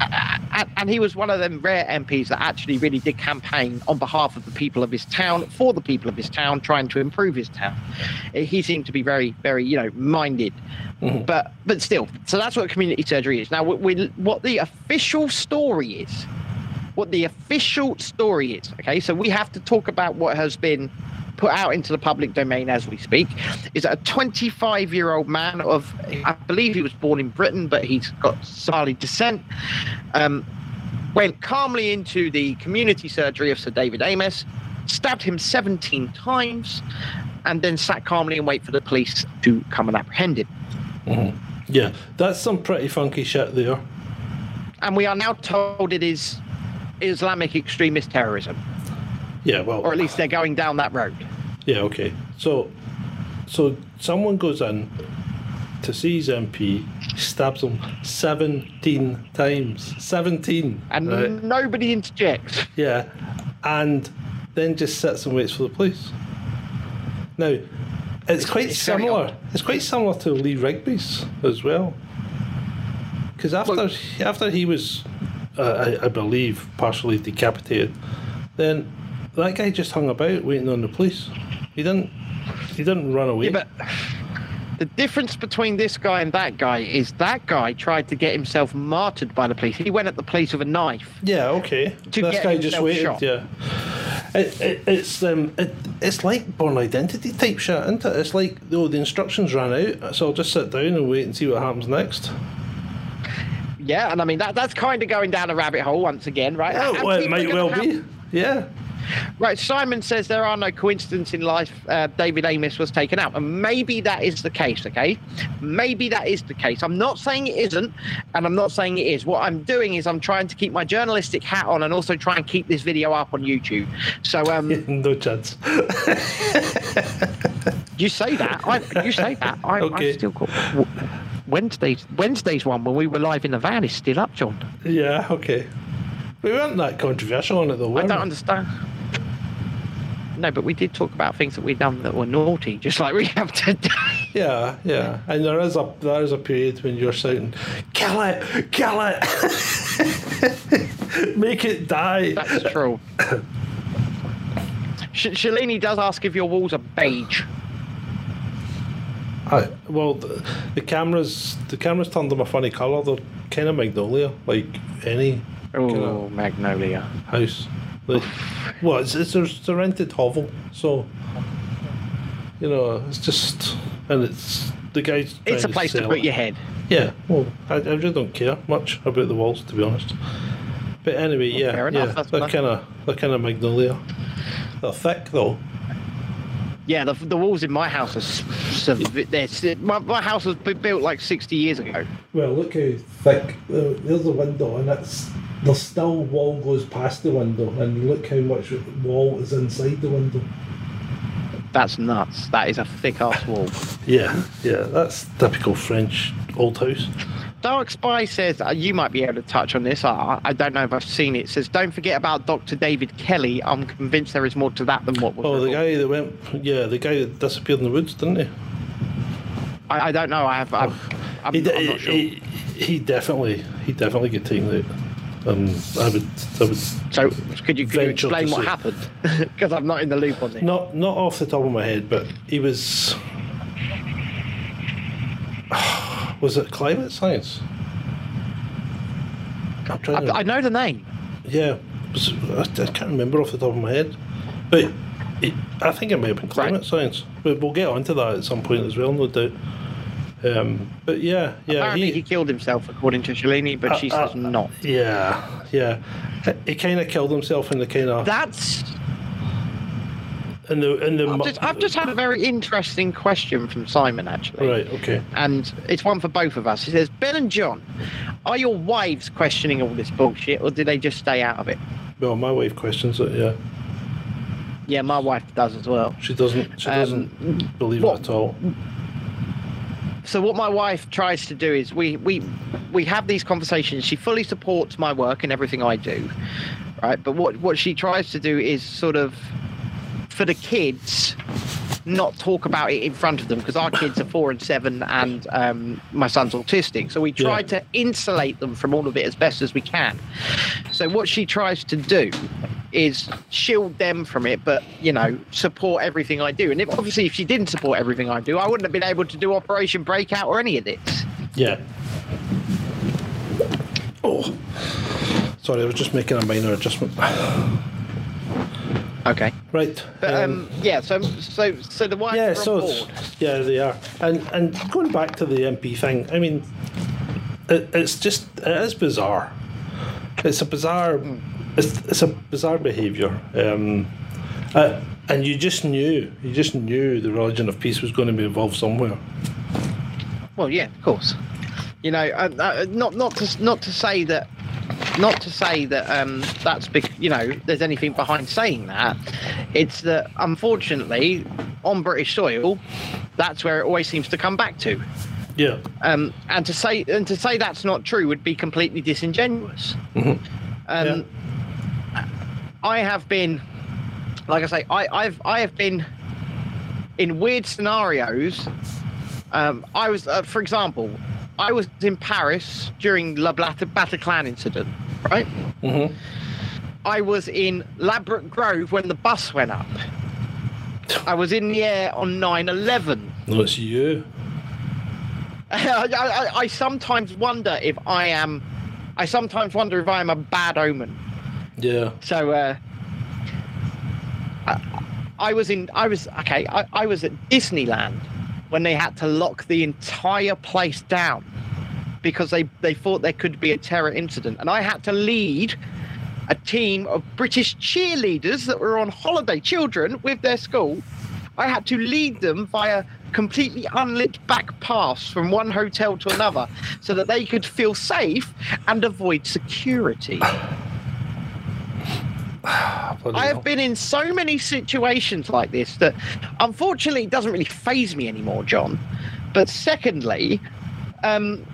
and, and he was one of them rare MPs that actually really did campaign on behalf of the people of his town, for the people of his town, trying to improve his town. Eh, He seemed to be very, very, you know, minded. But but still, so that's what community surgery is. Now, we, what the official story is, what the official story is. Okay, so we have to talk about what has been put out into the public domain as we speak is that a 25 year old man of i believe he was born in britain but he's got somali descent um, went calmly into the community surgery of sir david amess stabbed him 17 times and then sat calmly and wait for the police to come and apprehend him. Yeah, that's some pretty funky shit there. and we are now told it is islamic extremist terrorism Yeah, well, or at least they're going down that road yeah, okay. So, so someone goes in to see his MP, stabs him seventeen times. Seventeen. and right? nobody interjects Yeah, and then just sits and waits for the police. Now, it's quite it's similar. It's quite similar to Lee Rigby's as well. Because after Look- after he was, uh, I, I believe, partially decapitated, then that guy just hung about waiting on the police. He didn't. He didn't run away. Yeah, but the difference between this guy and that guy is that guy tried to get himself martyred by the police. He went at the police with a knife. Yeah, okay. To this get guy just waited. shot. Yeah. It, it, it's um it, it's like Bourne identity type shit, isn't it? It's like oh the instructions ran out, so I'll just sit down and wait and see what happens next. Yeah, and I mean that that's kind of going down a rabbit hole once again, right? Oh, well, it might well be. Yeah. Right, Simon says there are no coincidences in life. Uh, David Amess was taken out, and maybe that is the case. Okay, maybe that is the case. I'm not saying it isn't, and I'm not saying it is. What I'm doing is I'm trying to keep my journalistic hat on, and also try and keep this video up on YouTube. So, um, no chance. you say that, I, you say that. I, Okay. I still call Wednesday's Wednesday's one when we were live in the van is still up, John. Yeah. Okay. We weren't that controversial on it though. I don't we? understand. No, but we did talk about things that we'd done that were naughty, just like we have today. Yeah, yeah. And there is a there is a period when you're shouting, "Kill it! Kill it! Make it die!" That's true. Sh- Shalini does ask if your walls are beige. I, well, the, the cameras the cameras turned them a funny colour. They're kind of magnolia, like any Oh, magnolia. house. Like, well, it's, it's, a- it's a rented hovel, so you know it's just and it's the guys. It's a place to sell put it. your head. Yeah, well, I, I really don't care much about the walls, to be honest. But anyway, yeah, enough, yeah, that's they're kind of they're kind of magnolia. They're thick though. Yeah, the, the walls in my house are. My, my house was built like 60 years ago. Well, look how thick. There's a window, and it's there's still wall goes past the window, and look how much wall is inside the window. That's nuts. That is a thick ass wall. Yeah, yeah, that's typical French old house. Dark Spy says uh, you might be able to touch on this. I, I don't know if I've seen it. it. Says don't forget about Dr. David Kelly. I'm convinced there is more to that than what was. Oh, the reported." guy that went, yeah, the guy that disappeared in the woods, didn't he? I, I don't know. I have. I'm, I'm, he, I'm not sure. he, he definitely, he definitely get taken out. Um, I would, I would, so could you, could you explain what say- happened? Because I'm not in the loop on this. not, not off the top of my head, but he was. Was it climate science? Trying to. I, I know the name. Yeah, was- I, I can't remember off the top of my head, but it, I think it may have been climate Right. science. But we'll get onto that at some point as well, no doubt. Um, but yeah, yeah, Apparently he, killed himself, according to Shalini, but she Uh, says uh, not. yeah, yeah. He kind of killed himself in the kind of That's. in the in the. I've mu- just, I've just had a very interesting question from Simon, actually. right. Okay. and it's one for both of us. He says, Ben and John, are your wives questioning all this bullshit, or do they just stay out of it? Well, my wife questions it. Yeah, Yeah, my wife does as well. she doesn't. She Um, doesn't believe what- it at all. So what my wife tries to do is we we we have these conversations. She fully supports my work and everything I do, right? But what what she tries to do is sort of for the kids not talk about it in front of them because our kids are four and seven and um, my son's autistic so we try Yeah. to insulate them from all of it as best as we can so what she tries to do is shield them from it but you know support everything i do and if, obviously if she didn't support everything i do i wouldn't have been able to do operation breakout or any of this Yeah. Oh, sorry, I was just making a minor adjustment. Okay Right. but um, yeah so so so the wife yeah, are so on it's, board. yeah, they are. And and going back to the MP thing, I mean, it, it's just it is bizarre. It's a bizarre, it's, it's a bizarre behaviour. Um, uh, and you just knew, you just knew the religion of peace was going to be involved somewhere. Well, yeah, of course. You know, uh, uh, not not to not to say that, not to say that um, that's you know there's anything behind saying that. It's that unfortunately on British soil, that's where it always seems to come back to. Yeah. Um, and to say and to say that's not true would be completely disingenuous. Mhm. Um, I have been, like I say, I, I've I have been in weird scenarios. Um, I was, uh, for example, I was in Paris during the Bat- Bataclan incident, right? Mhm. I was in Ladbroke Grove when the bus went up. I was in the air on 9 11. No, it's you. I, I, I sometimes wonder if I am. I sometimes wonder if I am a bad omen. Yeah. So uh, I, I was in. I was okay. I, I was at Disneyland when they had to lock the entire place down because they they thought there could be a terror incident, and I had to lead a team of British cheerleaders that were on holiday, children with their school. I had to lead them via completely unlit back paths from one hotel to another so that they could feel safe and avoid security. I have been in so many situations like this that unfortunately it doesn't really phase me anymore, John. But secondly, um,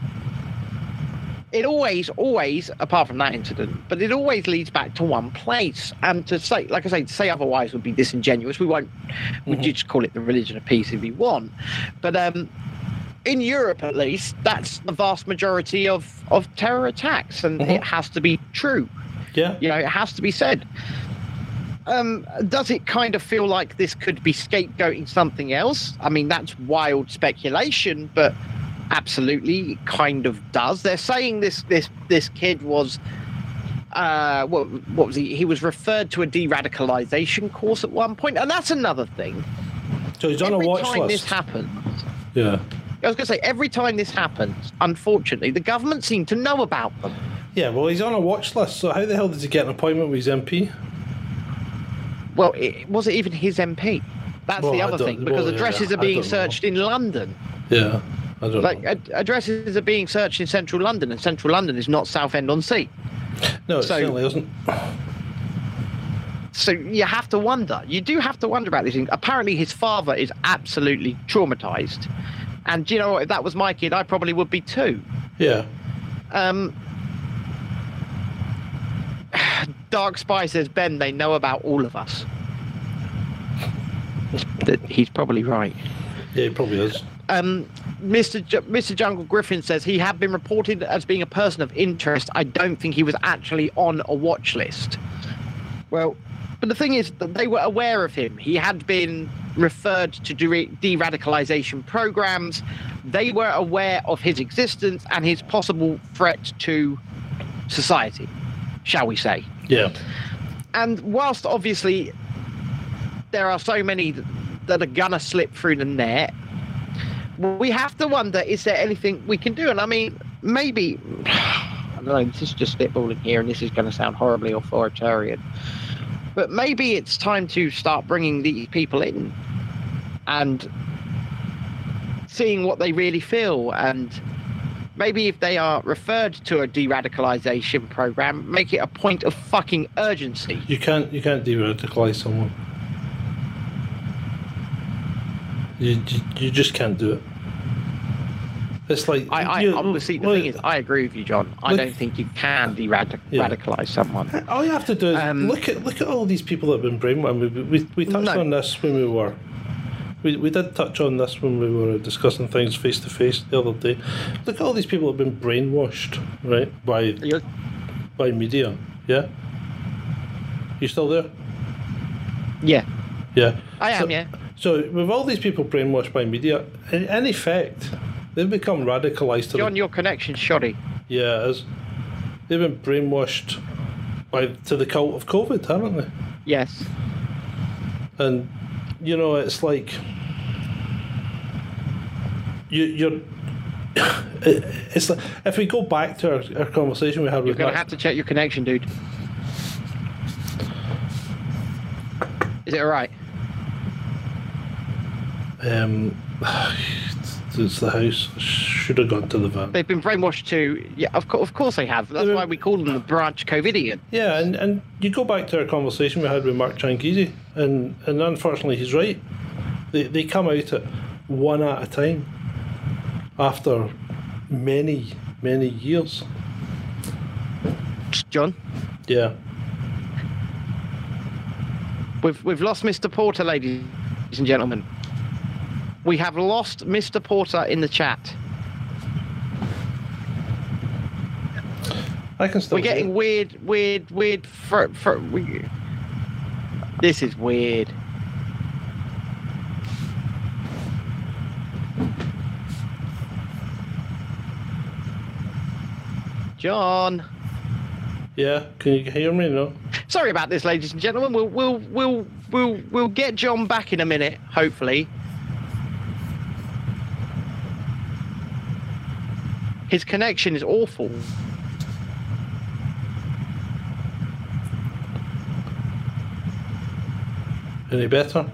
it always, always, apart from that incident, but it always leads back to one place. And to say, like I say, to say otherwise would be disingenuous. We won't, we'd just call it the religion of peace if we want. But um, in Europe, at least, that's the vast majority of, of terror attacks, and it has to be true Yeah. you know it has to be said um, does it kind of feel like this could be scapegoating something else i mean that's wild speculation but absolutely it kind of does they're saying this this this kid was uh, what, what was he? He was referred to a de-radicalization course at one point, and that's another thing. So he's on Every a watch time this list. happens, yeah. I was going to say, every time this happens, unfortunately, the government seem to know about them. Yeah, well, he's on a watch list, so how the hell did he get an appointment with his MP? Well, it, was it even his MP? That's Well, the other thing because well, addresses I are being don't know. searched in London. Yeah, I don't Like know. ad- addresses are being searched in central London, and central London is not Southend on Sea. No, it so- certainly isn't. So you have to wonder. You do have to wonder about these things. Apparently, his father is absolutely traumatized, and do you know? If that was my kid, I probably would be too. Yeah. Um, Dark Spy says, Ben, they know about all of us. That he's probably right. Yeah, he probably is. Um, Mr. J- Mr. Jungle Griffin says he had been reported as being a person of interest. I don't think he was actually on a watch list. Well, but the thing is that they were aware of him. He had been referred to de- de-radicalization programs. They were aware of his existence and his possible threat to society, shall we say? Yeah. And whilst obviously there are so many that are gonna slip through the net, we have to wonder: is there anything we can do? And I mean, maybe I don't know. This is just spitballing here, and this is going to sound horribly authoritarian. But maybe it's time to start bringing these people in and seeing what they really feel and maybe if they are referred to a de-radicalization program make it a point of fucking urgency You can't you can't de-radicalize someone. You, you you just can't do it. It's like I, I obviously the thing is, I agree with you, John. I look- don't think you can de-radicalize Yeah. someone. All you have to do is Um, look at look at all these people that have been brainwashed. We, we, we touched No. on this when we were. We, we did touch on this when we were discussing things face to face the other day. Look at all these people have been brainwashed, right, by You're- by media. Yeah. You still there? yeah, Yeah. I am. So- yeah, So with all these people brainwashed by media, in, in effect, they've become radicalized John, the your connection's shoddy. yeah, it is. they've been brainwashed by to the cult of COVID, haven't they? Yes. And you know, it's like you, you're. It's like if we go back to our, our conversation we had with. You're gonna Matt- have to check your connection, dude. Is it all right? um, it's, the house. Should have gone to the van. They've been brainwashed too. Yeah, of course, of course they have. That's why we call them the branch Covidian. Yeah, and, and you go back to our conversation we had with Mark Chankisi, and, and unfortunately he's right. They, they come out at one at a time after many, many years. John, Yeah. we've we've lost Mr. Porter, ladies and gentlemen. We have lost Mr. Porter in the chat. I can still We're getting weird, weird, weird. For, for, we, this is weird. John, Yeah, can you hear me? now? sorry about this, ladies and gentlemen. We'll we'll we'll we'll we'll get John back in a minute, hopefully. His connection is awful. Any better?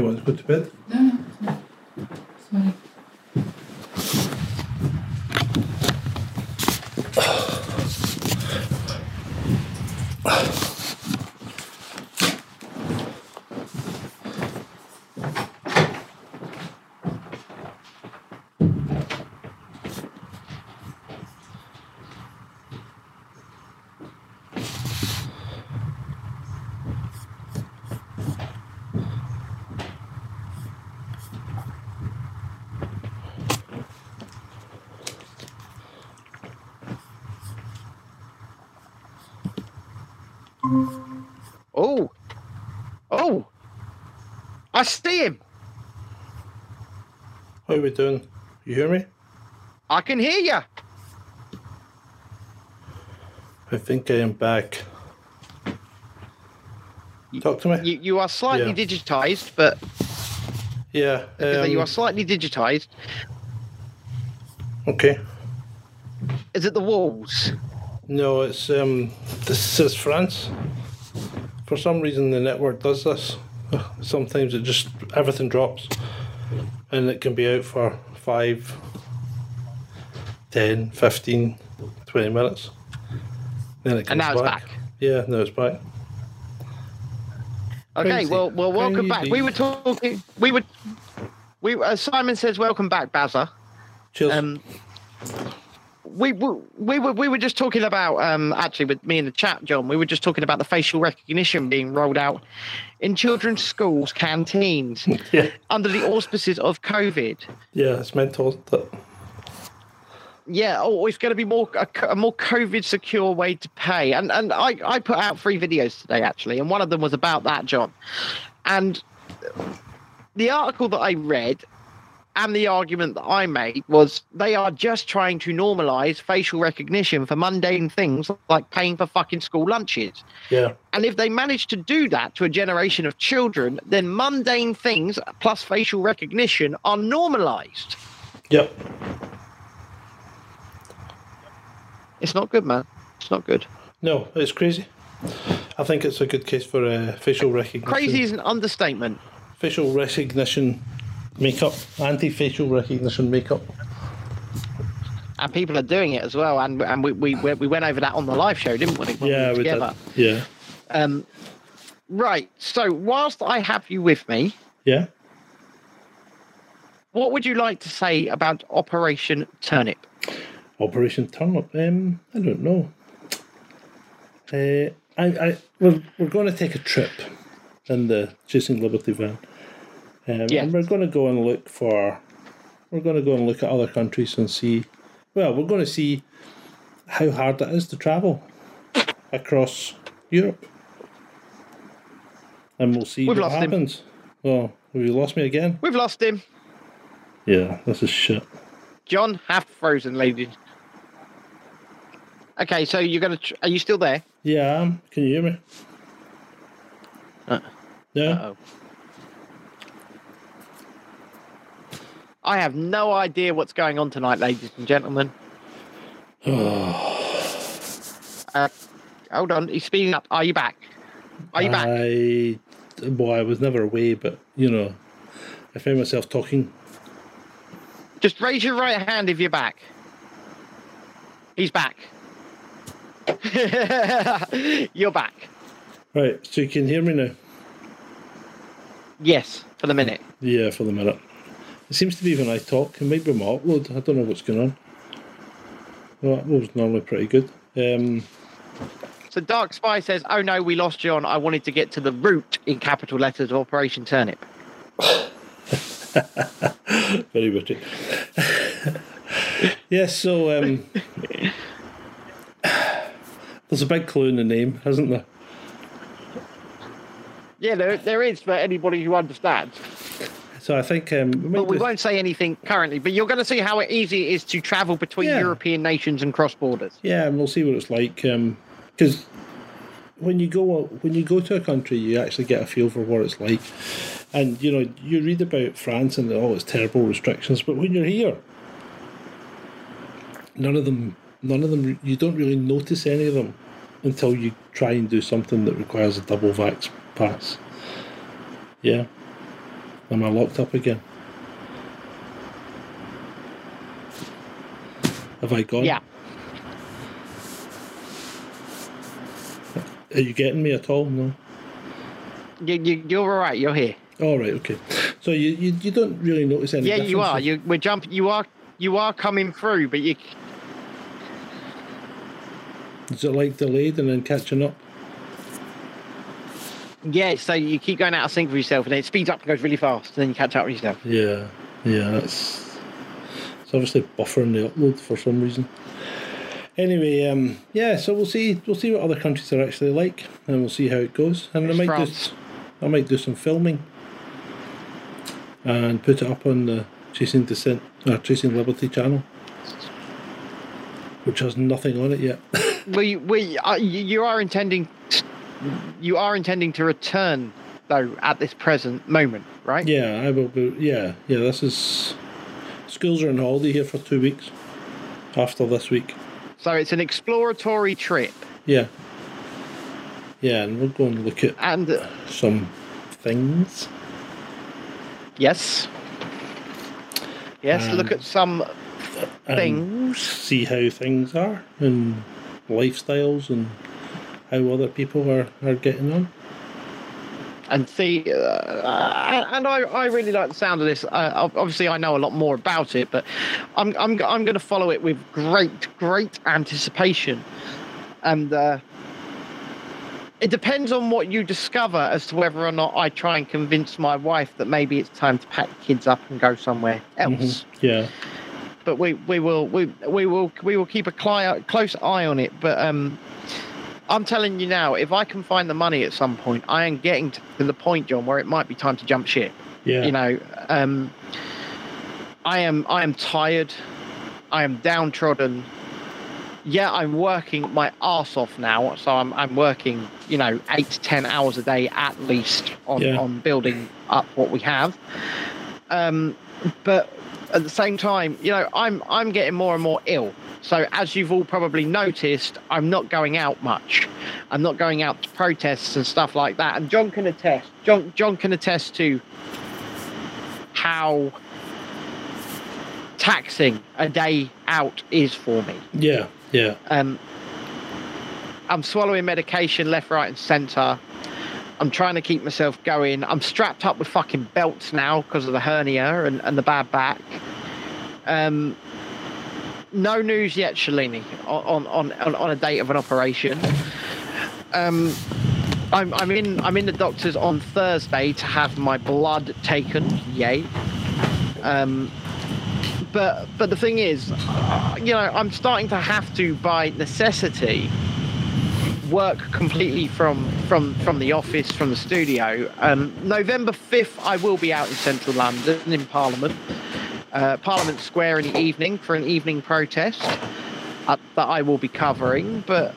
Want to go to bed? Sorry. Oh, oh, I see him. How are we doing? You hear me? I can hear you. I think I am back. Talk to me. You, you are slightly Yeah. digitized, but yeah. you are um, slightly digitized. okay. Is it the walls? No, it's um. This is France. For some reason, the network does this. Sometimes it just everything drops, and it can be out for five, 10, 15, 20 minutes. Then it comes And now it's back. back. Yeah, now it's back. Okay, Crazy. well, well, welcome back. We were talking. We were. We uh, Simon says, "Welcome back, Bazza." Cheers. Um, we, we we were we were just talking about um actually with me in the chat, John. We were just talking about the facial recognition being rolled out in children's schools, canteens, yeah, under the auspices of COVID. yeah, it's mental. isn't? Yeah, oh, it's going to be more a, a more COVID secure way to pay. And and I I put out three videos today actually, and one of them was about that, John. And the article that I read and the argument that I made was they are just trying to normalize facial recognition for mundane things like paying for fucking school lunches. Yeah, And if they manage to do that to a generation of children, then mundane things plus facial recognition are normalized. yep. It's not good, man. It's not good. No, it's crazy. I think it's a good case for uh, facial recognition. Crazy is an understatement. facial recognition makeup, anti-facial recognition makeup. And people are doing it as well. And and we, we, we went over that on the live show, didn't we? when yeah, we did. Yeah, Um, right. So, whilst I have you with me, yeah. what would you like to say about Operation Turnip? Operation Turnip. Um, I don't know. Uh, I, I, we're, we're going to take a trip in the Chasing Liberty van, um, Yeah. and we're going to go and look for. We're going to go and look at other countries and see. Well, we're going to see how hard it is to travel across Europe, and we'll see We've what lost him. happens. Oh, have you lost me again? We've lost him. Yeah, this is shit. John half frozen, ladies. Okay, so you're gonna. Tr- are you still there? Yeah, um, can you hear me? Uh, yeah. Uh-oh. I have no idea what's going on tonight, ladies and gentlemen. uh, hold on, he's speeding up. Are you back? Are you back? I, well, I was never away, but you know, I found myself talking. Just raise your right hand if you're back. He's back. you're back. Right, so you can hear me now. Yes, for the minute. Yeah, for the minute. It seems to be when I talk. It might be my upload. I don't know what's going on. Well, that was normally pretty good. Um, So Dark Spy says, "Oh no, we lost John. I wanted to get to the root in capital letters of Operation Turnip." very witty. yes, so um, there's a big clue in the name, isn't there? Yeah, there, there is for anybody who understands. So I think um, we But we just- won't say anything currently. But you're going to see how easy it is to travel between Yeah. European nations and cross borders. Yeah, and we'll see what it's like. Because when you go when you go to a country, you actually get a feel for what it's like. And you know, you read about France and all its terrible restrictions, but when you're here, none of them, none of them, you don't really notice any of them until you try and do something that requires a double vax pass. Yeah, Am I locked up again? Have I gone? Yeah. Are you getting me at all? No. You, you, you're all right. You're here. All right. Okay. So you, you, you don't really notice any. Yeah, you are. You we're jumping. You are. You are coming through, but you. Is it like delayed and then catching up? Yeah. So you keep going out of sync with yourself, and then it speeds up and goes really fast, and then you catch up with yourself. Yeah. Yeah. That's. It's obviously buffering the upload for some reason. Anyway, um, yeah. So we'll see. We'll see what other countries are actually like, and we'll see how it goes. And I might France. do. I might do some filming. And put it up on the Chasing Descent, uh, Chasing Liberty channel, which has nothing on it yet. We we uh, you you are intending. You are intending to return though at this present moment, right? Yeah, I will be. Yeah, yeah. This is schools are on holiday here for two weeks. After this week, So it's an exploratory trip, yeah, yeah, and we're going to look at and uh, some things. yes, yes. Um, look at some things. See how things are and lifestyles and how other people are are getting on. and see uh, and I, I really like the sound of this uh, obviously i know a lot more about it but i'm i'm, I'm going to follow it with great great anticipation and uh, it depends on what you discover as to whether or not i try and convince my wife that maybe it's time to pack the kids up and go somewhere else Yeah, but we we will we we will we will keep a cli- close eye on it. But um, I'm telling you now, if I can find the money at some point, I am getting to the point, John, where it might be time to jump ship. yeah, You know, um, I am I am tired. I am downtrodden. Yeah, I'm working my ass off now, so I'm I'm working, you know, eight to ten hours a day at least on Yeah. on building up what we have. Um, but at the same time, you know, I'm I'm getting more and more ill. So as you've all probably noticed, I'm not going out much. I'm not going out to protests and stuff like that. And John can attest. John John can attest to how taxing a day out is for me. yeah, yeah. Um, I'm swallowing medication left, right, and centre. I'm trying to keep myself going. I'm strapped up with fucking belts now because of the hernia and, and the bad back. Um, no news yet, Shalini, on, on, on, on a date of an operation. Um, I'm, I'm in I'm in the doctor's on Thursday to have my blood taken. Yay. Um, but but the thing is, you know, I'm starting to have to, by necessity, work completely from from from the office, from the studio. Um, November fifth, I will be out in central London in Parliament, uh, Parliament Square in the evening for an evening protest uh, that I will be covering. But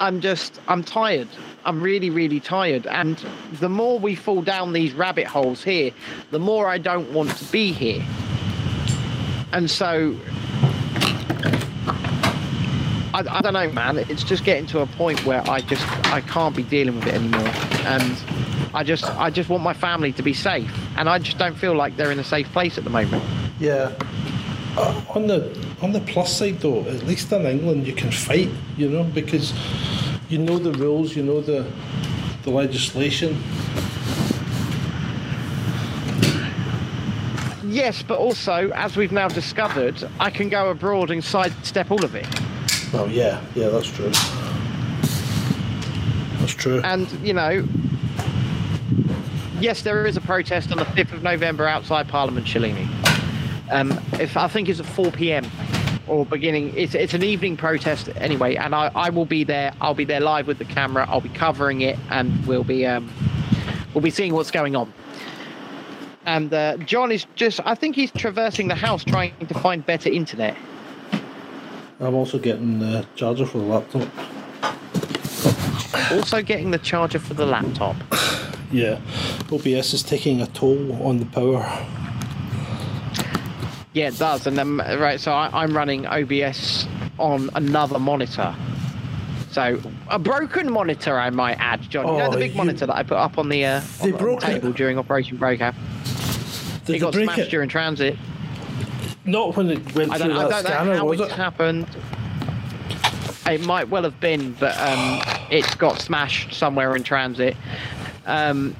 I'm just I'm tired. I'm really really tired, and the more we fall down these rabbit holes here, the more I don't want to be here. And so I, I don't know, man. It's just getting to a point where I just I can't be dealing with it anymore, and I just I just want my family to be safe, and I just don't feel like they're in a safe place at the moment. Yeah. Uh, on the on the plus side though, at least in England you can fight, you know, because you know the rules, you know the the legislation. Yes, but also, as we've now discovered, I can go abroad and sidestep all of it. Oh yeah, yeah, that's true. That's true. And you know, yes, there is a protest on the fifth of November outside Parliament, Shalini. Um, if I think it's at four p.m. or beginning, it's it's an evening protest anyway, and I, I will be there. I'll be there live with the camera. I'll be covering it, and we'll be um, we'll be seeing what's going on. And uh, John is just, I think he's traversing the house trying to find better internet. I'm also getting the charger for the laptop. Also getting the charger for the laptop. Yeah, OBS is taking a toll on the power. Yeah, it does. And then, right, so I, I'm running OBS on another monitor. So a broken monitor, I might add, John. you know Oh, the big you- monitor that I put up on the, uh, on, on the it? table during Operation Breakout. Did they got smashed it? during transit. Not when it went I through don't, I don't know how was it? happened. It might well have been, but um, it's got smashed somewhere in transit. Um,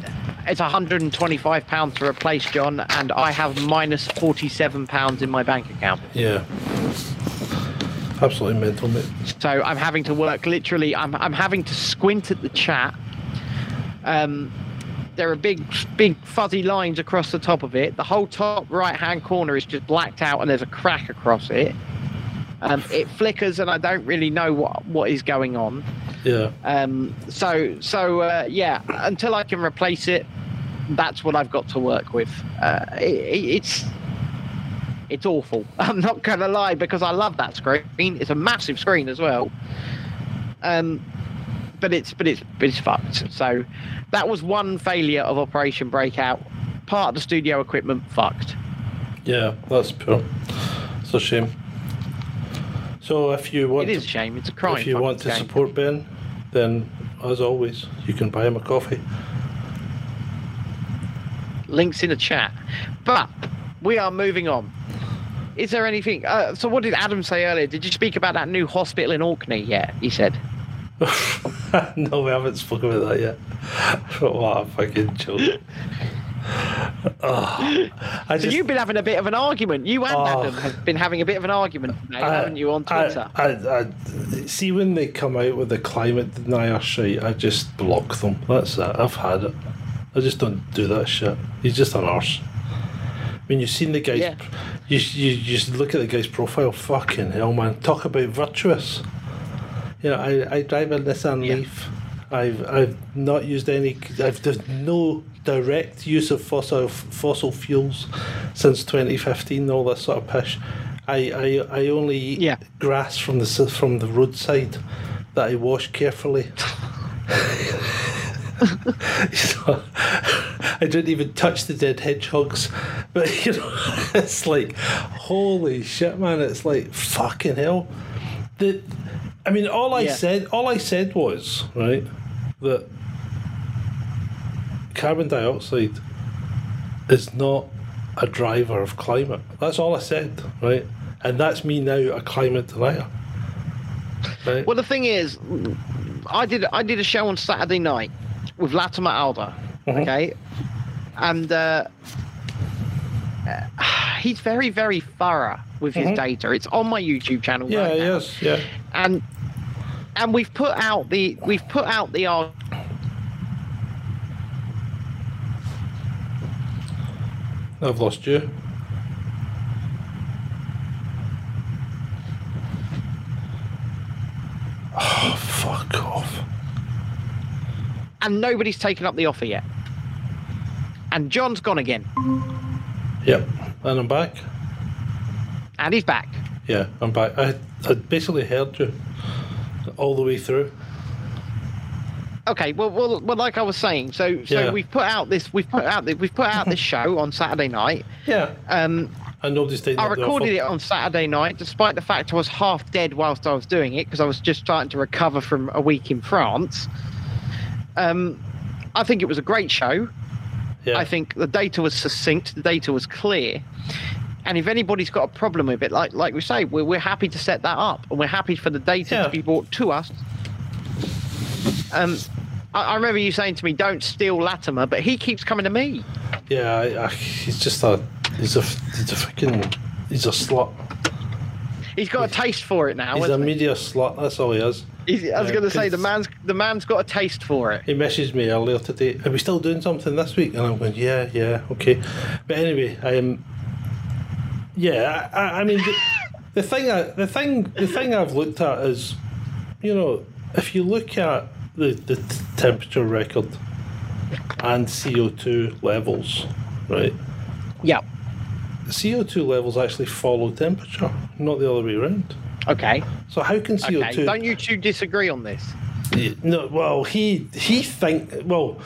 it's 125 pounds to replace, John, and I have minus 47 pounds in my bank account. Yeah. Absolutely mental, mate. So I'm having to work literally. I'm I'm having to squint at the chat. Um, there are big big fuzzy lines across the top of it. The whole top right hand corner is just blacked out, and there's a crack across it. Um, it flickers, and I don't really know what what is going on. Yeah. Um, so so uh, yeah, until I can replace it, that's what I've got to work with. Uh, it, it- it's it's awful. I'm not gonna lie because I love that screen. It's a massive screen as well. Um, but it's but it's but it's fucked. So that was one failure of Operation Breakout. Part of the studio equipment fucked. Yeah, that's poor. It's a shame. So if you want It is a to, shame. It's a crime. if you want to game. support Ben, then as always, you can buy him a coffee. links in the chat. But we are moving on. Is there anything? Uh, so, what did Adam say earlier? Did you speak about that new hospital in Orkney? yet? he said. no, we haven't spoken about that yet. what a fucking joke. Oh, I So just, you've been having a bit of an argument. You and Oh. Adam have been having a bit of an argument today, I- haven't you, on Twitter? I, I, see when they come out with the climate denier shit, I just block them. That's it. I've had it. I just don't do that shit. He's just an arse. I mean, you've seen the guy's. Yeah. You, you, you just look at the guy's profile. Fucking hell, man! Talk about virtuous. You know, I, I drive a Nissan Yeah. Leaf. I've I've not used any. I've there's no direct use of fossil fossil fuels since 2015. All this sort of pish. I I, I only eat Yeah. grass from the from the roadside that I wash carefully. So, I didn't even touch the dead hedgehogs, but you know, it's like, holy shit, man! It's like fucking hell. The, I mean, all I Yeah. said, all I said was right that carbon dioxide is not a driver of climate. That's all I said, right? And that's me now a climate denier. Right? Well, the thing is, I did I did a show on Saturday night with Latimer Alder, Mhm. okay, and uh, he's very very thorough with his Mhm. data. It's on my YouTube channel. yeah, right now. yes, yeah. and and we've put out the we've put out the ar- I've lost you. Oh, fuck off. and nobody's taken up the offer yet. And John's gone again, Yep, and I'm back. and he's back. Yeah, I'm back. I, I basically heard you all the way through. Okay, well, well, well, like I was saying, so so Yeah. we've put out this we've put out we've put out this show on Saturday night. Yeah, Um, and nobody's taking I recorded it on Saturday night, despite the fact I was half dead whilst I was doing it because I was just starting to recover from a week in France. Um, I think it was a great show. Yeah, I think the data was succinct, the data was clear. And if anybody's got a problem with it, like like we say, we're, we're happy to set that up and we're happy for the data Yeah. to be brought to us. Um, I, I remember you saying to me, don't steal Latimer, but he keeps coming to me. yeah. I, I, he's just a he's a he's a fucking he's a slut. He's got a taste for it now. He's a he? media slut. That's all he is. He's, I was Yeah, going to say the man's the man's got a taste for it. He messaged me earlier today. Are we still doing something this week? And I'm going, yeah, yeah, okay. But anyway, I um, yeah, I, I- mean, the, the thing, I, the thing, the thing I've looked at is, you know, if you look at the the t- temperature record and CO two levels, right? Yeah. The CO two levels actually follow temperature, not the other way around. Okay. So how can CO Okay. two? Don't you two disagree on this? No, well, he he think well.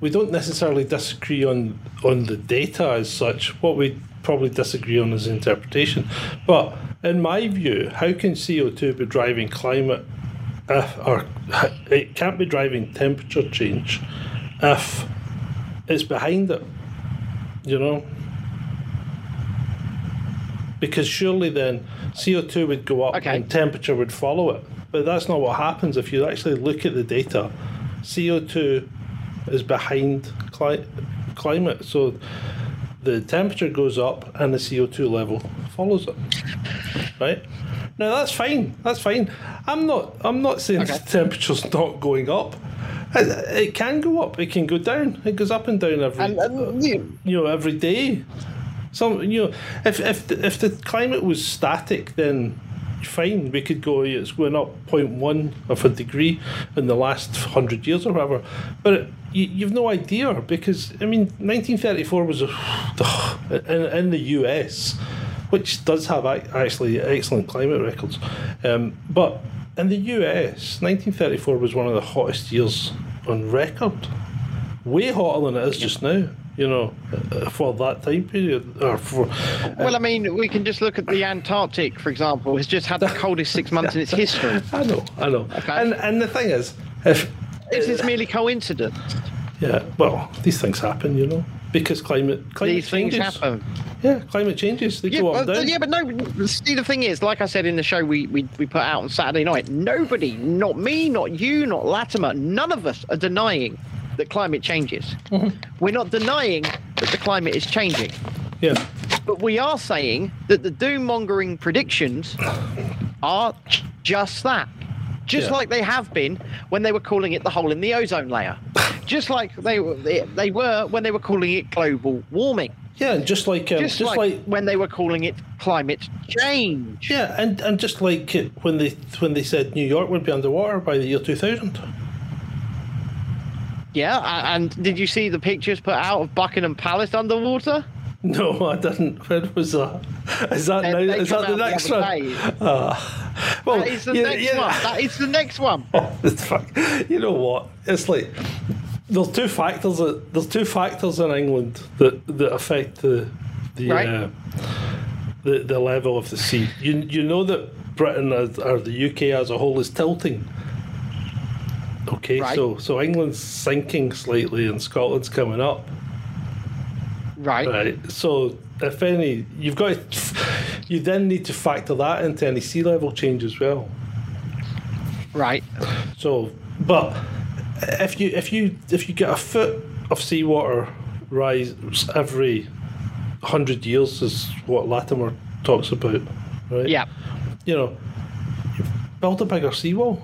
We don't necessarily disagree on on the data as such. What we probably disagree on his interpretation. But in my view, how can CO two be driving climate if or it can't be driving temperature change if it's behind it? You know? Because surely then CO2 would go up Okay. and temperature would follow it. But that's not what happens. If you actually look at the data, CO2 is behind cli- climate. So the temperature goes up and the CO2 level follows it. Right? Now that's fine. That's fine. I'm not I'm not saying Okay. the temperature's not going up. It, it can go up, it can go down. It goes up and down every And, and uh, you- you know every day. Some you know if if the, if the climate was static, then fine. We could go. It's going up 0.1 of a degree in the last hundred years or whatever. But it, you, you've no idea because I mean, 1934 was a, in in the US, which does have actually excellent climate records, um, but. In the US, 1934 was one of the hottest years on record way hotter than it is just now. You know, for that time period, or for well, I mean, we can just look at the Antarctic, for example. Has just had the coldest six months in its history. I know, I know. Okay. And and the thing is, if Is this merely coincidence? yeah, well, these things happen, you know, because climate climate These things changes. happen. Yeah, climate changes. They Yeah, go up down. yeah, but no. See, the thing is, like I said in the show we, we we put out on Saturday night, nobody, not me, not you, not Latimer, none of us are denying that climate changes. Mm-hmm. We're not denying that the climate is changing, yeah, but we are saying that the doom mongering predictions are just that. Just Yeah. like they have been when they were calling it the hole in the ozone layer. Just like they were, they, they were when they were calling it global warming. yeah, and just like um, Just, just, like, like, when they were calling it climate change. yeah, and and just like when they when they said New York would be underwater by the year 2000. Yeah, and did you see the pictures put out of Buckingham Palace underwater? No, I didn't. When was that? Is that now? Is that the next other one? Ah. well, That is the next one. That is the next one. Fuck. You know what? It's like there's two factors. That, there's two factors in England that, that affect the the, Right. uh, the the level of the sea. You you know that Britain as, or the UK as a whole is tilting. Okay, Right. so so England's sinking slightly and Scotland's coming up. Right. Right. So if any, you've got to, you then need to factor that into any sea level change as well. Right. So, but if you if you if you get a foot of seawater rise every hundred years, is what Latimer talks about, right? Yeah. You know, build a bigger seawall.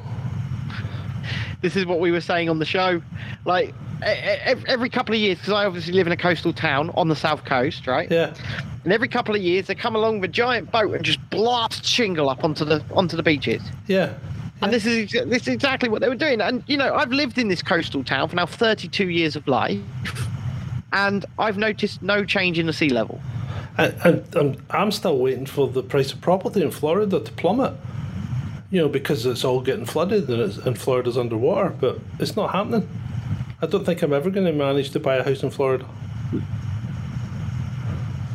This is what we were saying on the show. Like every couple of years, because I obviously live in a coastal town on the south coast, right? Yeah. And every couple of years, they come along with a giant boat and just blast shingle up onto the onto the beaches. Yeah. And this is this is exactly what they were doing. And you know, I've lived in this coastal town for now 32 years of life, and I've noticed no change in the sea level. And, I'm still waiting for the price of property in Florida to plummet. You know, because it's all getting flooded and, it's, and Florida's underwater, but it's not happening. I don't think I'm ever going to manage to buy a house in Florida.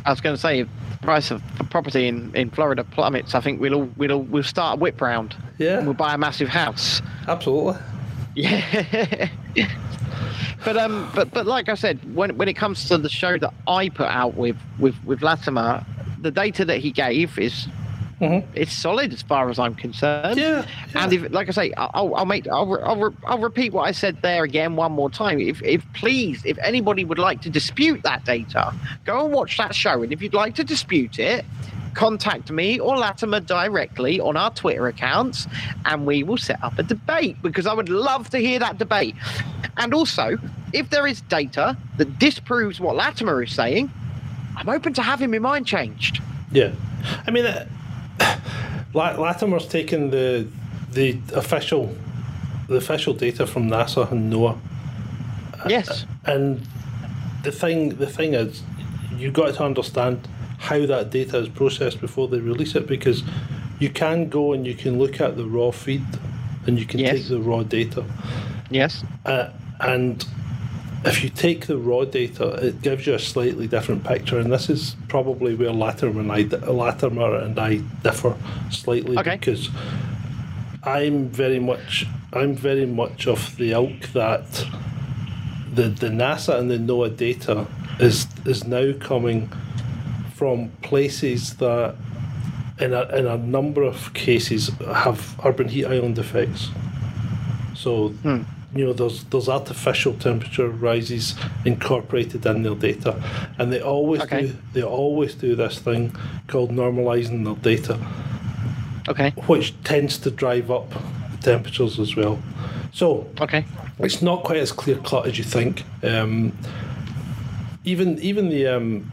I was going to say, if the price of property in, in Florida plummets, I think we'll all, we'll all, we'll start a whip round. Yeah. And we'll buy a massive house. Absolutely. Yeah. but um, but but like I said, when when it comes to the show that I put out with with with Latimer, the data that he gave is. Mhm. It's solid as far as I'm concerned. Yeah, And if, like I say, I'll, I'll make, I'll, re- I'll, re- I'll repeat what I said there again one more time. If, if please, if anybody would like to dispute that data, go and watch that show. And if you'd like to dispute it, contact me or Latimer directly on our Twitter accounts, and we will set up a debate because I would love to hear that debate. And also, if there is data that disproves what Latimer is saying, I'm open to having my mind changed. Yeah. I mean, uh, Latimer's taken the the official the official data from NASA and NOAA, Yes. and the thing the thing is, you've got to understand how that data is processed before they release it because you can go and you can look at the raw feed and you can Yes. take the raw data Yes. uh, and if you take the raw data, it gives you a slightly different picture, and this is probably where Latimer and I, Latimer and I differ slightly Okay. because I'm very much, I'm very much of the ilk that the the NASA and the NOAA data is is now coming from places that, in a, in a number of cases, have urban heat island effects. So, hmm. You know, there's there's artificial temperature rises incorporated in their data, and they always Okay. do they always do this thing called normalizing their data, Okay. which tends to drive up the temperatures as well. So Okay. it's not quite as clear cut as you think. Um, even even the um,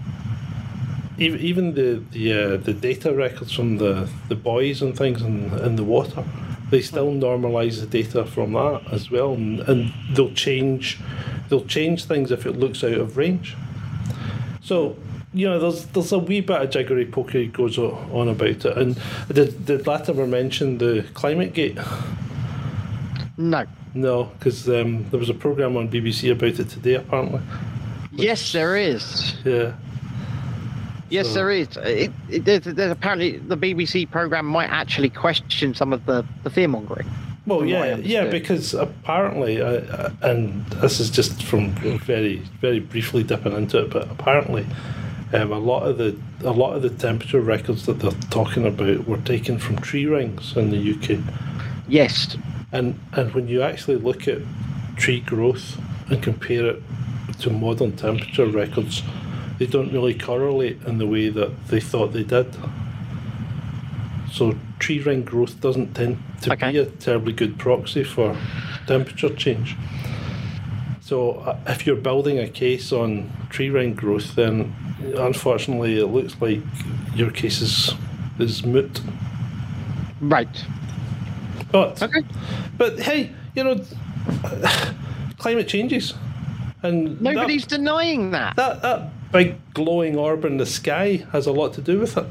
even, even the the uh, the data records from the, the buoys and things in, in the water, they still normalise the data from that as well, and, and they'll change they'll change things if it looks out of range. So you know, there's there's a wee bit of jiggery pokery goes on about it. And did did Latimer mention the climate gate? No. No, because um, there was a program on BBC about it today. Apparently, Yes, there is. yeah. Yes, So- there is. It, it, there's, there's apparently the BBC program might actually question some of the, the fear mongering. Well, From what I yeah, yeah, because apparently, uh, uh, and this is just from very, very briefly dipping into it, but apparently, um, a lot of the a lot of the temperature records that they're talking about were taken from tree rings in the UK, Yes. and and when you actually look at tree growth and compare it to modern temperature records, they don't really correlate in the way that they thought they did. So tree ring growth doesn't tend to Okay. be a terribly good proxy for temperature change. So uh, if you're building a case on tree ring growth, then unfortunately it looks like your case is, is moot. Right. But Okay. but hey, you know, climate changes, and that- Nobody's denying that. that that big glowing orb in the sky has a lot to do with it.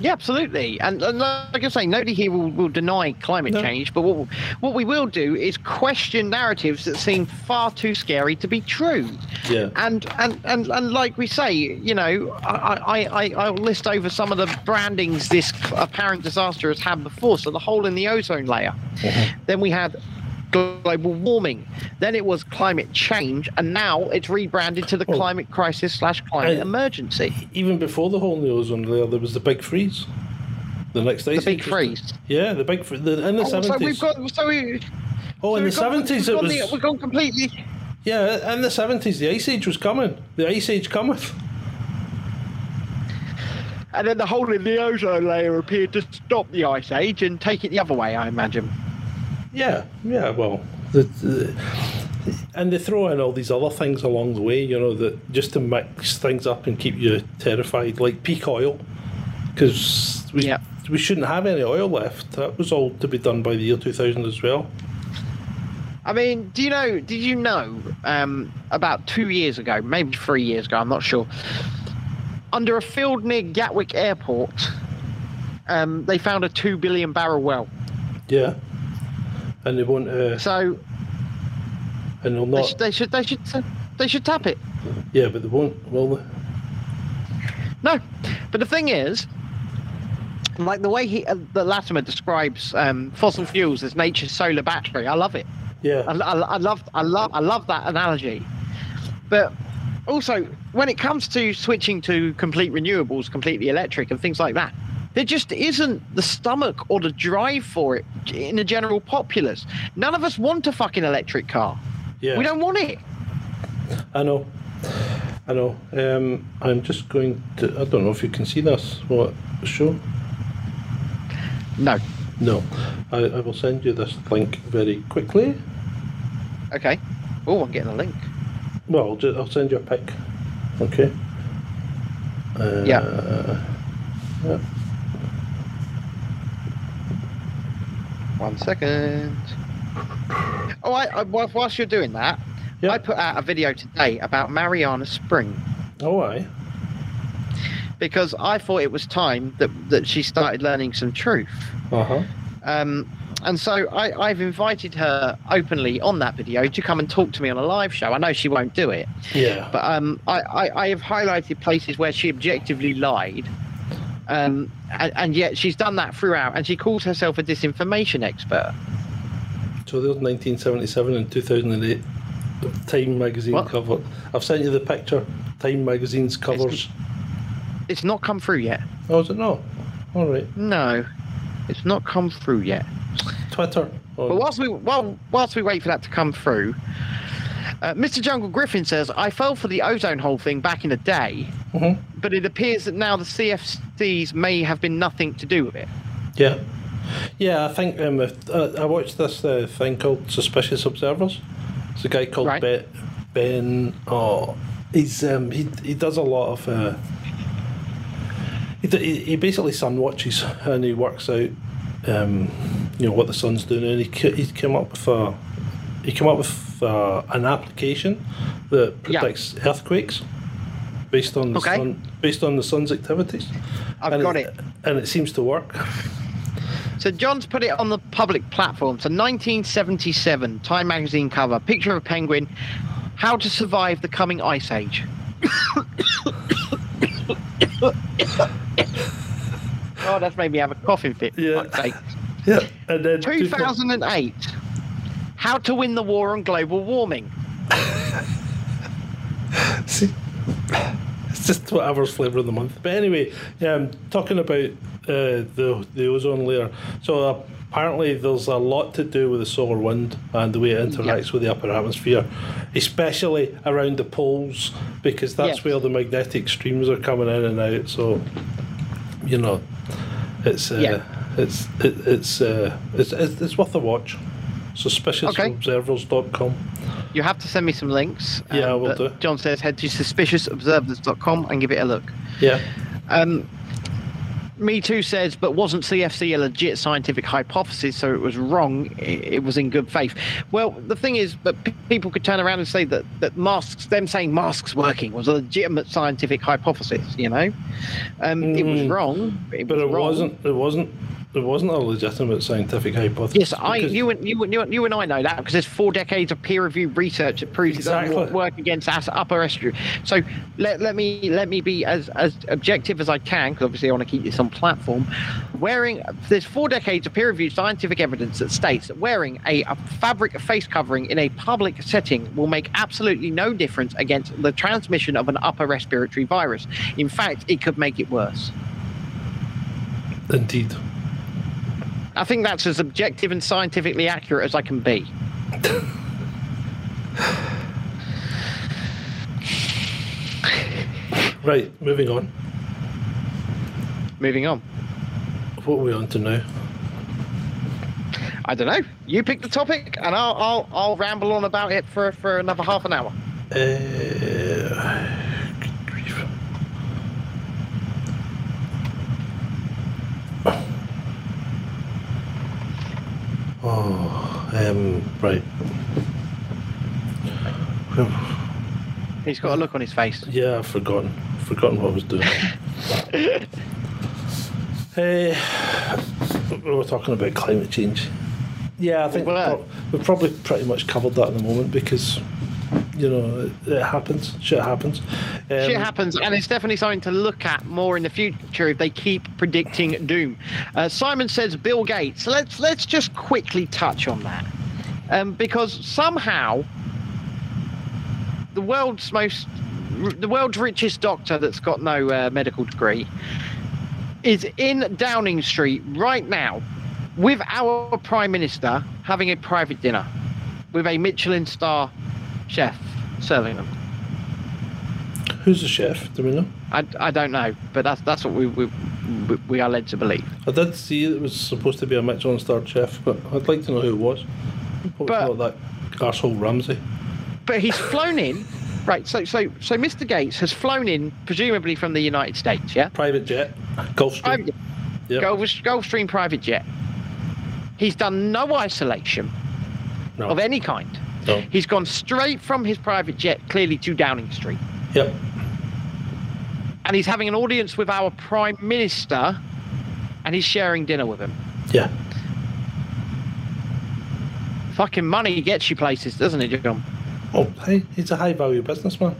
Yeah, absolutely. And, and like I say, nobody here will, will deny climate No. change, but what, what we will do is question narratives that seem far too scary to be true. Yeah. And and, and, and like we say, you know, I, I, I, I'll list over some of the brandings this apparent disaster has had before. So the hole in the ozone layer. Uh-huh. Then we had global warming. Then it was climate change. And now it's rebranded to the climate crisis slash climate I- emergency. Even before the whole new ozone layer, there was the big freeze. The next The big freeze. Yeah, the big fr- the, in the Oh, so seventies. we've got so we oh, in the seventies it was. we've gone completely. Yeah, in the seventies, the ice age was coming. The ice age cometh. And then the hole in the ozone layer appeared to stop the ice age and take it the other way, I imagine. Yeah, yeah. Well, the, the, and they throw in all these other things along the way, you know, that just to mix things up and keep you terrified, like peak oil, because we Yeah. we shouldn't have any oil left. That was all to be done by the year two thousand as well. I mean, do you know? Did you know? Um, about two years ago, maybe three years ago, I'm not sure. Under a field near Gatwick Airport, um, they found a two billion barrel well. Yeah, and they won't, uh, So and they'll they not. should, they should, they should, they should tap it. Yeah, but they won't, will they? No, but the thing is, like the way he, uh, the Latimer describes um, fossil fuels as nature's solar battery, I love it. Yeah, I, I, I love, I love, I love that analogy. But also, when it comes to switching to complete renewables, completely electric, and things like that, there just isn't the stomach or the drive for it in the general populace. None of us want a fucking electric car. yeah. We don't want it. I know. I know. Um, I'm just going to. I don't know if you can see this. What show? No. No. I, I will send you this link very quickly. Okay. Oh, I'm getting a link. Well, I'll, ju- I'll send you a pic. Okay. Uh, Yeah. yeah. One second. Oh, I, I whilst you're doing that, Yeah. I put out a video today about Marianna Spring Oh, aye. because I thought it was time that that she started learning some truth. Uh huh. Um, and so I, I've invited her openly on that video to come and talk to me on a live show. I know she won't do it, Yeah. but um, I, I, I have highlighted places where she objectively lied. Um, and, and yet she's done that throughout, and she calls herself a disinformation expert. so there's 1977 and 2008. Time magazine What? cover. I've sent you the picture. Time magazine's covers. It's not come through yet. Oh, is it not? All right. No, it's not come through yet. Twitter. Oh, But whilst we while, whilst we wait for that to come through, uh, Mr. Jungle Griffin says, "I fell for the ozone hole thing back in the day, Mhm. but it appears that now the CFCs may have been nothing to do with it." Yeah. Yeah, I think um, if, uh, I watched this uh, thing called Suspicious Observers. It's a guy called Right. Ben. Ben. Oh, he's um, he he does a lot of. Uh, he, he he basically sun watches and he works out, um, you know, what the sun's doing, and he he came up with a he came up with uh, an application that Yeah. predicts earthquakes based on the Okay. sun based on the sun's activities. I've And got it. and it seems to work. So John's put it on the public platform. So 1977 Time magazine cover, picture of a penguin, how to survive the coming ice age. oh, that's made me have a coughing fit. Yeah. Yeah, and then 2008 how to win the war on global warming. See, it's just whatever's flavour of the month. But anyway, um, talking about uh, the the ozone layer. So apparently, there's a lot to do with the solar wind and the way it interacts with the upper atmosphere, especially around the poles, because that's Yes. where the magnetic streams are coming in and out. So, you know, it's uh, Yeah. it's it, it's, uh, it's it's it's worth a watch. Suspiciousobservers.com. You have to send me some links. Yeah, I will do. John says head to suspiciousobservers.com and give it a look. Yeah. Um, me too says, but wasn't CFC a legit scientific hypothesis, so it was wrong? It, was in good faith. Well, the thing is, but people could turn around and say that that masks, them saying masks working, was a legitimate scientific hypothesis. You know, um, it was Mm. wrong. It But was it wrong. wasn't. It wasn't. It wasn't a legitimate scientific hypothesis. Yes, I, you, and, you, and, you, and, you and I know that because there's four decades of peer-reviewed research that proves it Exactly. wo- work against us upper estuary. So let, let me let me be as, as objective as I can because obviously I want to keep this on platform. Wearing there's four decades of peer-reviewed scientific evidence that states that wearing a, a fabric face covering in a public setting will make absolutely no difference against the transmission of an upper respiratory virus. In fact, it could make it worse. Indeed. I think that's as objective and scientifically accurate as I can be. Right. Moving on. Moving on. What are we on to now? I don't know. You pick the topic, and I'll I'll, I'll ramble on about it for, for another half an hour. Uh, Oh, um, right. He's got a look on his face. Yeah, I've forgotten. Forgotten what I was doing. Eh, we were talking about climate change. Yeah, I think We we've, pro- we've probably pretty much covered that at the moment because, you know, it, happens. Shit happens. Um, Shit happens, and it's definitely something to look at more in the future if they keep predicting doom. Uh, Simon says Bill Gates. Let's let's just quickly touch on that, um, because somehow the world's most the world's richest doctor that's got no uh, medical degree is in Downing Street right now with our prime minister having a private dinner with a Michelin star chef serving them. Who's the chef? Do we know? I, I don't know, but that's that's what we we, we- are led to believe. I did see it was supposed to be a Michelin star chef, but I'd like to know who it was. Probably But- not that arsehole Ramsay. But he's flown in, right? So so so Mr. Gates has flown in, presumably from the United States, yeah. Private jet, Gulfstream. Private, Yep. Gulf, Gulfstream private jet. He's done no isolation no. of any kind. No. He's gone straight from his private jet, clearly to Downing Street, Yep. and he's having an audience with our prime minister, and he's sharing dinner with him. Yeah. Fucking money gets you places, doesn't it, John? Oh, hey, he's a high value businessman.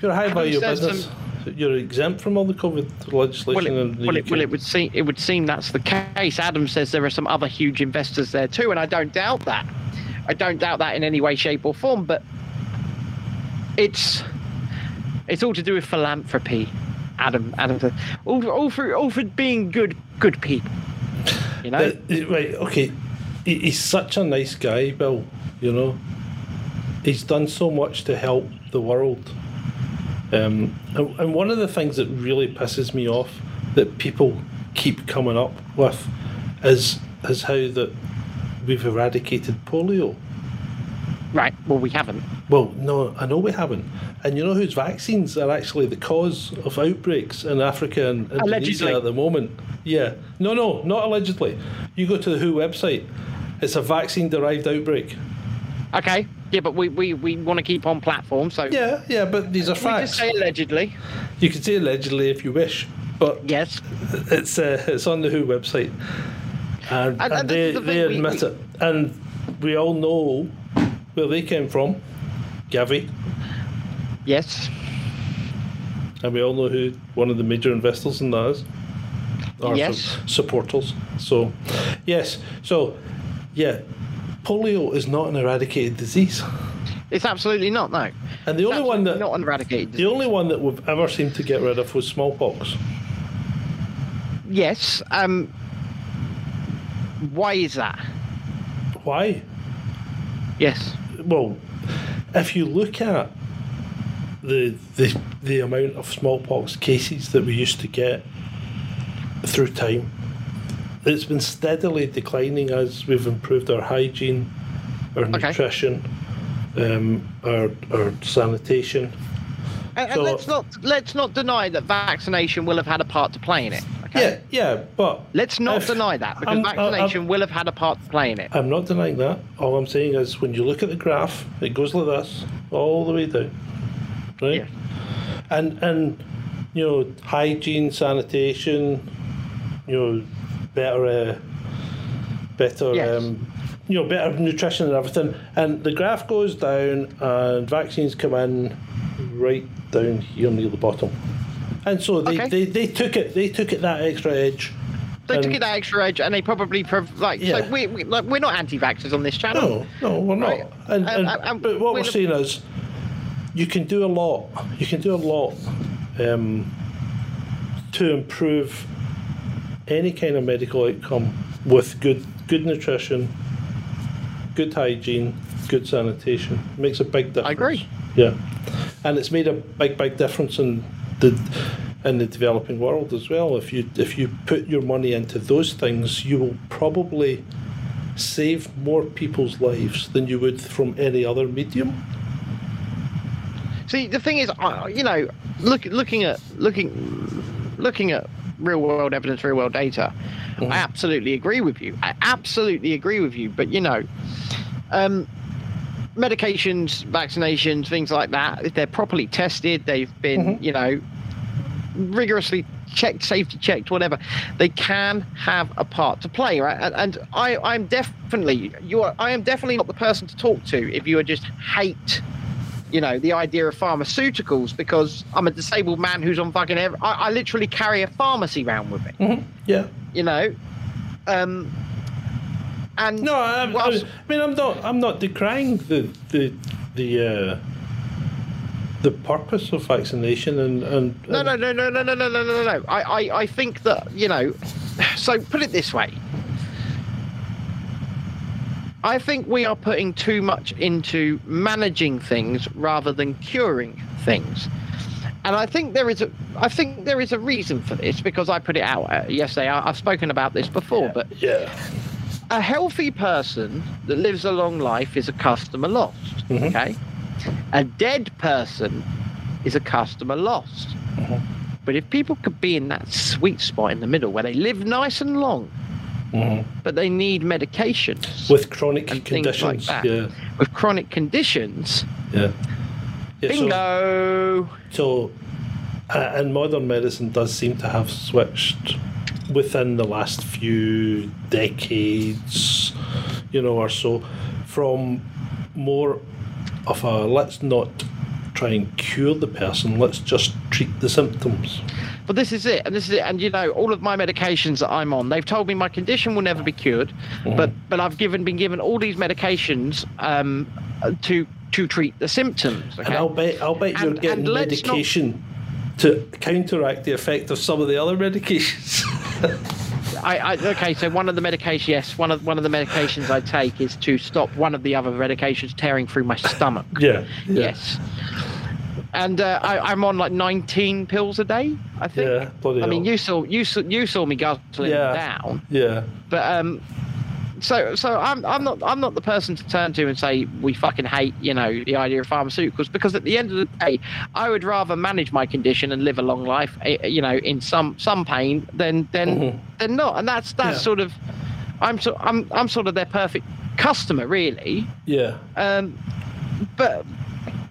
You're a high value business, you're exempt from all the COVID legislation Well, in it, the well, UK. it, well, it would seem it would seem that's the case. Adam says there are some other huge investors there too, and I don't doubt that. I don't doubt that in any way, shape, or form. But it's it's all to do with philanthropy, Adam. Adam, all, all for all for being good good people. You know, Uh, right, okay. He's such a nice guy, Bill. You know, he's done so much to help the world. Um, and, and one of the things that really pisses me off that people keep coming up with is is how that we've eradicated polio. right? Well, we haven't. Well, no, I know we haven't. And you know whose vaccines are actually the cause of outbreaks in Africa and Indonesia Allegedly. at the moment? Yeah. No, no, not allegedly. You go to the WHO website, it's a vaccine derived outbreak. Okay. Yeah, but we, we, we want to keep on platform, so Yeah, yeah, but these are we just facts. say allegedly. You can say allegedly if you wish, but Yes. it's uh, it's on the WHO website. And, And- and, they, the they admit we- it. And we all know where they came from Gavi. Yes. And we all know who one of the major investors in that is. Or Yes. su- supporters. So, yes. So, yeah, polio is not an eradicated disease. It's absolutely not, no. And the It's only one that not an eradicated. the only one that we've ever seemed to get rid of was smallpox. Yes. Um. Why is that? Why? Yes. Well, if you look at the the the amount of smallpox cases that we used to get through time, it's been steadily declining as we've improved our hygiene, our Okay. nutrition, um, our our sanitation. And, and let's not let's not deny that vaccination will have had a part to play in it. Okay. Yeah, yeah, but Let's not if- deny that because I'm- I- I'm- vaccination will have had a part to play in it. I'm not denying that. All I'm saying is when you look at the graph, it goes like this all the way down. Right? Yeah. And and you know, hygiene, sanitation, you know, better uh, better Yes. um, you know, better nutrition and everything. And the graph goes down and vaccines come in right down here near the bottom. And so they, Okay. they, they took it they took it that extra edge. They took it that extra edge, and they probably prov- like. Yeah. So we, we like we're not anti-vaxxers on this channel. No, no, we're not. Right. And, Um, and, um, um, but what we're we're- saying is, you can do a lot. You can do a lot um, to improve any kind of medical outcome with good good nutrition, good hygiene, good sanitation. It makes a big difference. I agree. Yeah, and it's made a big, big difference in the in the developing world as well. If you if you put your money into those things, you will probably save more people's lives than you would from any other medium. See, the thing is, you know, look, looking at looking looking at real world evidence, real world data, I absolutely agree with you. I absolutely agree with you. But you know, um, medications, vaccinations, things like that, if they're properly tested, they've been, you know, rigorously checked, safety checked, whatever, they can have a part to play, right? And, and I, I'm definitely you are. I am definitely not the person to talk to if you are just hate you know, the idea of pharmaceuticals because I'm a disabled man who's on fucking. Every, I, I literally carry a pharmacy around with me. Yeah. You know, um, and No, I, I, mean I'm not I'm not decrying the the the uh, the purpose of vaccination and and, no, and no, no, no, no, no, no, no, no, no. I, I, I think that you know. So put it this way. I think we are putting too much into managing things rather than curing things. And I think there is a, I think there is a reason for this because I put it out uh, yesterday. I, I've spoken about this before, but yeah. A healthy person that lives a long life is a customer lost. Mhm. Okay. A dead person is a customer lost. Mhm. But if people could be in that sweet spot in the middle where they live nice and long, Mhm. but they need medications With chronic like conditions. that. Yeah. with chronic conditions, Yeah. yeah so- bingo. So, uh, and modern medicine does seem to have switched within the last few decades, you know, or so, from more of a let's not try and cure the person, let's just treat the symptoms. But this is it, and this is it, and you know, all of my medications that I'm on, they've told me my condition will never be cured, Mm-hmm. but but I've given been given all these medications um, to to treat the symptoms. Okay? And I'll bet I'll bet you're And- getting and let's not- medication to counteract the effect of some of the other medications. I, I okay. So one of the medications, yes, one of one of the medications I take is to stop one of the other medications tearing through my stomach. yeah. Yes. And uh, I, I'm on like 19 pills a day. I think. Yeah, bloody I mean, you saw you saw you saw me guzzling Yeah. down, Yeah. but um, so so I'm I'm not I'm not the person to turn to and say we fucking hate you know the idea of pharmaceuticals because at the end of the day, I would rather manage my condition and live a long life, eh, you know, in some some pain than than Mhm. than not. And that's that's Yeah. sort of, I'm so I'm I'm sort of their perfect customer really. Yeah. Um, but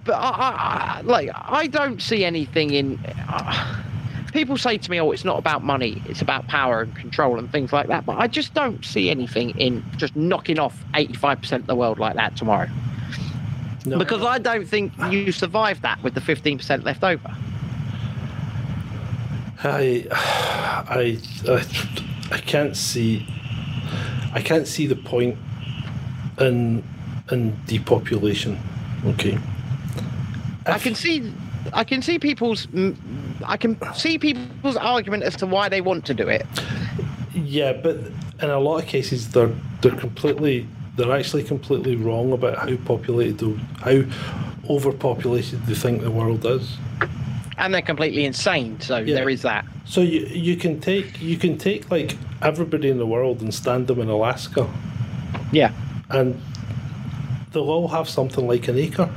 but I, I, I like I don't see anything in. Uh, people say to me, "Oh, it's not about money; it's about power and control and things like that." But I just don't see anything in just knocking off eighty-five percent of the world like that tomorrow. No. Because I don't think you survive that with the fifteen percent left over. I, I, I, I can't see, I can't see the point in in depopulation. Okay. I can see, I can see people's, I can see people's argument as to why they want to do it. Yeah, but in a lot of cases, they're they're completely they're actually completely wrong about how populated the how overpopulated they think the world is. And they're completely insane. So Yeah. there is that. So you you can take you can take like everybody in the world and stand them in Alaska, Yeah. and they'll all have something like an acre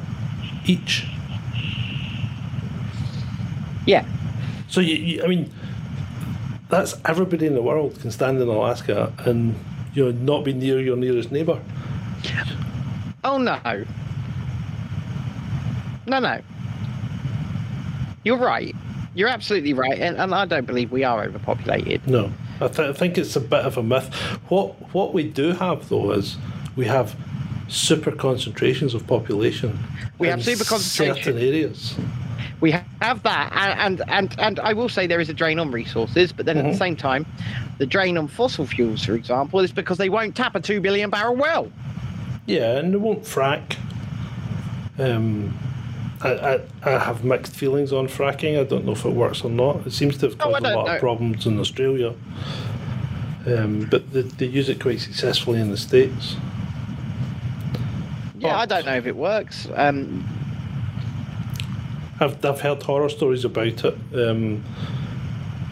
each. Yeah. So you, you I mean, that's everybody in the world can stand in Alaska and you know not be near your nearest neighbour. Oh no. No, no. You're right. You're absolutely right, and, and I don't believe we are overpopulated. No, I, th- I think it's a bit of a myth. What what we do have though is we have super concentrations of population. We have super concentration. certain areas. We have that, and and and, I will say there is a drain on resources, but then at Mhm. the same time, the drain on fossil fuels, for example, is because they won't tap a two billion barrel well. Yeah, and they won't frack. Um, I, I, I have mixed feelings on fracking. I don't know if it works or not. It seems to have Oh, caused a lot know. of problems in Australia. Um, but they, they use it quite successfully in the States. Yeah, Oh. I don't know if it works. Um, I've, I've heard horror stories about it. Um,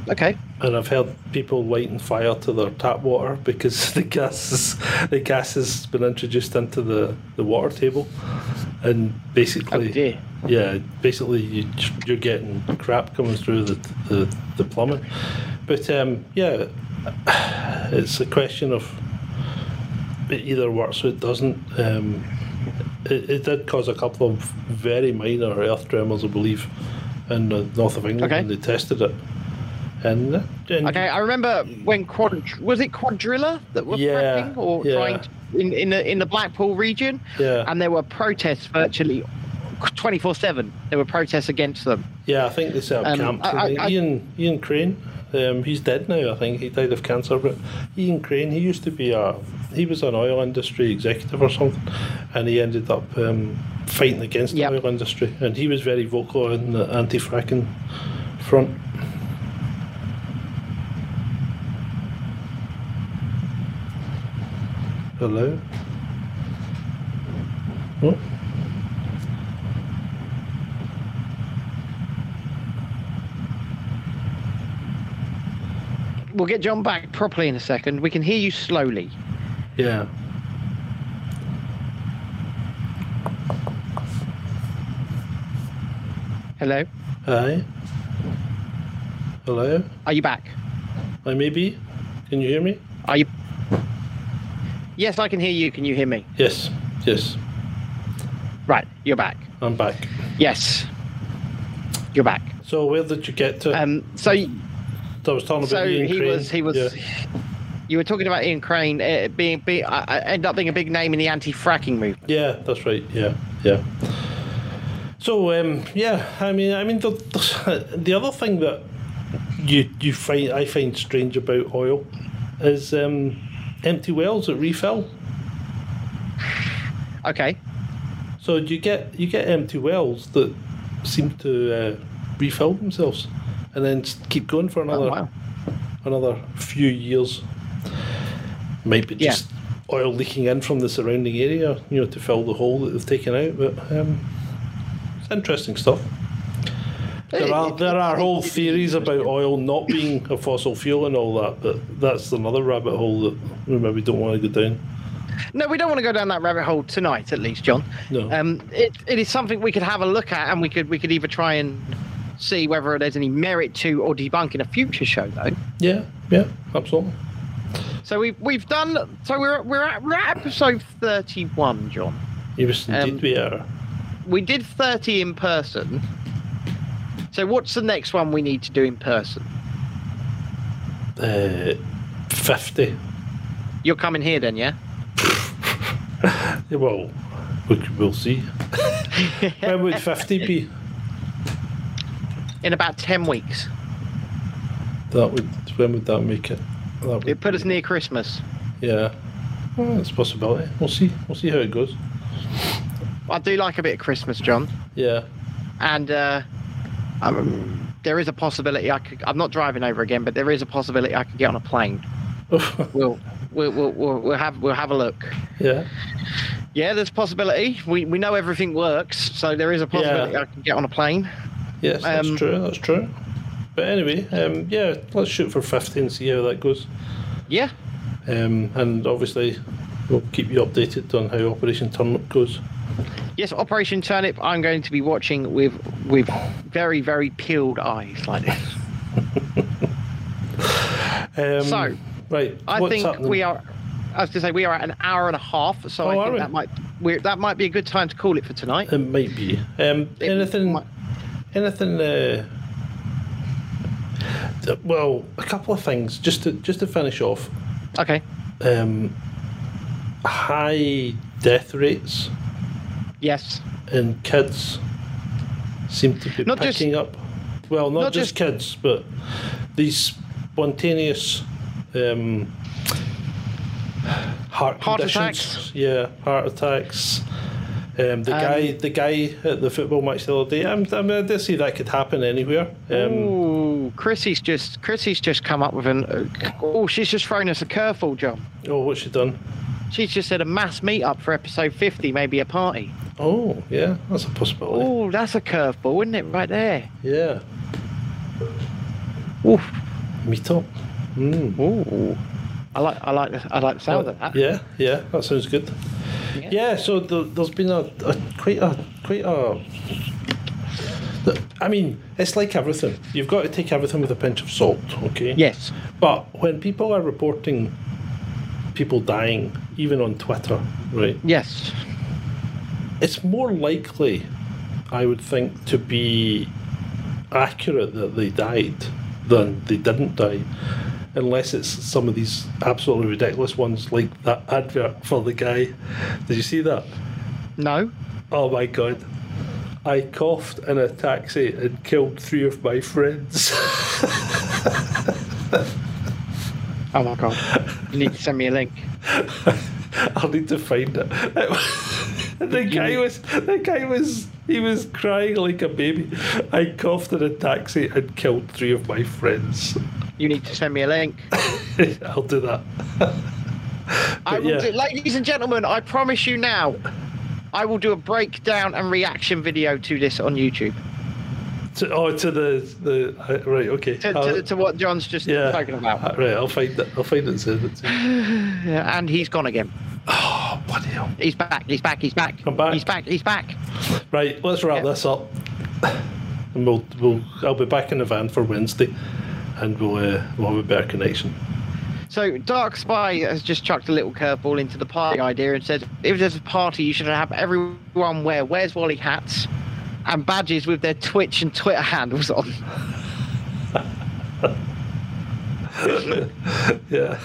okay. and I've heard people lighting fire to their tap water because the gas is, the gas has been introduced into the, the water table, and Oh basically, dear. yeah, basically you, you're getting crap coming through the the, the plumbing. But um, yeah, it's a question of it either works or it doesn't. Um, it, it did cause a couple of very minor earth tremors, I believe, in the north of England Okay. when they tested it. And, and Okay, I remember when quad was it Cuadrilla that were Yeah, fracking or yeah. trying to, in in the in the Blackpool region, yeah, and there were protests virtually twenty four seven. There were protests against them. yeah, I think they set up Um, camps. I- I- Ian Ian Crane, um, he's dead now. I think he died of cancer. But Ian Crane, he used to be a he was an oil industry executive or something, and he ended up um, fighting against Yep. the oil industry. And he was very vocal in the anti-fracking front. Hello. Oh. We'll get John back properly in a second. We can hear you slowly. Yeah. Hello, Hi. Hello. are you back? I may be. Can you hear me? Are you? Yes, I can hear you. Can you hear me? Yes. Yes. Right, you're back. I'm back. Yes, you're back. So where did you get to? Um, so I was talking about so he was he was. Yeah. You were talking about Ian Crane uh, being, being uh, end up being a big name in the anti-fracking movement. Yeah, that's right. Yeah, yeah. So um, yeah, I mean, I mean the, the the other thing that you you find I find strange about oil is um, empty wells that refill. Okay. So you get you get empty wells that seem to uh, refill themselves, and then keep going for another Oh, wow. another few years. Might be Yeah. just oil leaking in from the surrounding area, you know, to fill the hole that they've taken out. But um, it's interesting stuff. There are there are whole theories about oil not being a fossil fuel and all that, but that's another rabbit hole that we maybe don't want to go down. No, we don't want to go down that rabbit hole tonight, at least, John. No. Um, it, it is something we could have a look at, and we could we could either try and see whether there's any merit to or debunk in a future show, though. Yeah, yeah, absolutely. So we've we've done. So we're we're at, we're at episode thirty-one, John. Yes, indeed Um, we are. We did thirty in person. So what's the next one we need to do in person? Uh, 50. You're coming here then, yeah? Well, we we'll see. when would 50 be? In about ten weeks. That would when would that make it? It put us near Christmas. Yeah. Well, it's a possibility. We'll see. We'll see how it goes. I do like a bit of Christmas, John. Yeah. and uh, um, there is a possibility I could. I'm not driving over again, but there is a possibility I could get on a plane. We'll we'll we'll, we'll, we'll have we'll have a look. yeah. Yeah, there's a possibility. We we know everything works, so there is a possibility Yeah. I can get on a plane. Yes, that's Um, true. That's true. But anyway, um, yeah, let's shoot for 50 and see how that goes. Yeah, Um, and obviously, we'll keep you updated on how Operation Turnip goes. yes. Operation Turnip. I'm going to be watching with with very very peeled eyes like this. Um, So, right, I think happening? we are. I was to say we are at an hour and a half, so Oh, I think that might we're, that might be a good time to call it for tonight. It might be. Um, It anything? might- Anything? Uh, well, a couple of things just to just to finish off. Okay. Um, high death rates Yes. in kids seem to be Not just- picking up. Well, not, not just, just- kids, but these spontaneous um, heart, Heart conditions. attacks? Yeah, heart attacks. Um, the Um, guy, the guy at the football match the other day. I'm, I, mean, I did see that could happen anywhere. Um, Ooh, Chrissy's just Chrissy's just come up with an. Uh, oh, she's just thrown us a curveball, John. oh, what's she done? She's just said a mass meetup for episode 50, maybe a party. Oh, yeah, that's a possibility. Oh, that's a curveball, isn't it? Right there. Yeah, Ooh, meet up. Mm. ooh. I like I like the, I like the sound of that. Yeah, yeah, that sounds good. Yeah. Yeah, so the, there's been a, a quite a quite a. I mean, it's like everything. You've got to take everything with a pinch of salt, okay? Yes. But when people are reporting people dying, even on Twitter, right? Yes. It's more likely, I would think, to be accurate that they died than they didn't die. Unless it's some of these absolutely ridiculous ones, like that advert for the guy. Did you see that? No. Oh my god. I coughed in a taxi and killed three of my friends. Oh my god. You need to send me a link. I'll need to find it. the guy was the guy was he was crying like a baby. I coughed in a taxi and killed three of my friends. You need to send me a link. I'll do that. I will yeah. do, ladies and gentlemen, I promise you now, I will do a breakdown and reaction video to this on YouTube. To, oh, to the the uh, right. Okay. To, to, to what John's just yeah. spoken about. Uh, right. I'll find it. I'll find it and send it to you. And he's gone again. Oh, bloody hell. He's back. He's back. He's back. I'm back. He's back. He's back. Right, let's wrap Yeah. this up. And we'll, we'll I'll be back in the van for Wednesday, and we'll uh, we'll have a better connection. So Dark Spy has just chucked a little curveball into the party idea and said, if there's a party, you should have everyone wear Where's Wally hats and badges with their Twitch and Twitter handles on. Yeah,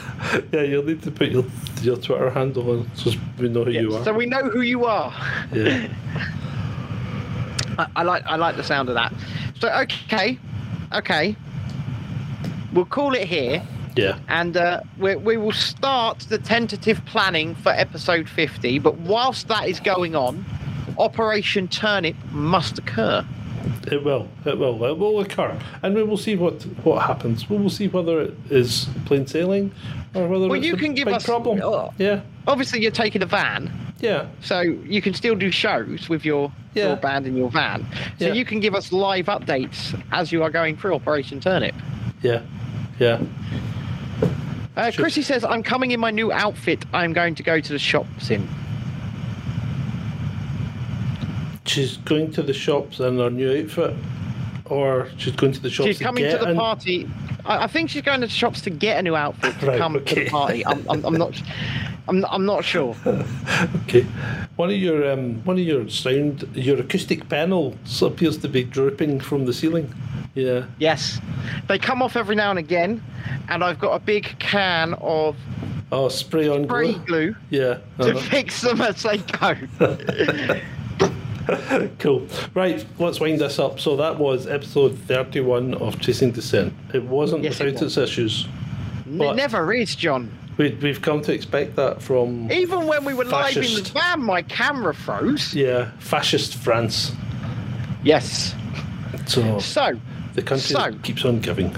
yeah. You'll need to put your your Twitter handle on so we know who you are. So we know who you are. yeah. I, I like I like the sound of that. So okay, okay, we'll call it here, Yeah. and uh, we we will start the tentative planning for episode fifty. But whilst that is going on, Operation Turnip must occur. It will. It will. It will occur, and we will see what what happens. We will see whether it is plain sailing or whether Well, it's you a can give us- problem. oh. Yeah, Obviously, you're taking a van, yeah, so you can still do shows with your, Yeah. your band in your van. So Yeah. you can give us live updates as you are going through Operation Turnip. yeah, yeah. Uh, Sure. Chrissy says, I'm coming in my new outfit. I'm going to go to the shops in. She's going to the shops in her new outfit, or she's going to the shops. She's coming to get the in- party. I, I think she's going to the shops to get a new outfit to Right, come to the party. I'm, I'm, I'm not. I'm, I'm not sure. Okay, one of your um, one of your sound, your acoustic panels appears to be drooping from the ceiling. Yeah, Yes, they come off every now and again, and I've got a big can of oh, spray on spray glue. glue Yeah, to uh-huh. fix them as they go. cool. Right, let's wind this up. So that was episode thirty-one of Chasing Dissent. It wasn't Yes, it without was. its issues. it never is, John. We, we've come to expect that from Even when we were live in the Fascist. van, my camera froze. yeah fascist France. Yes. So So, the country so- that keeps on giving.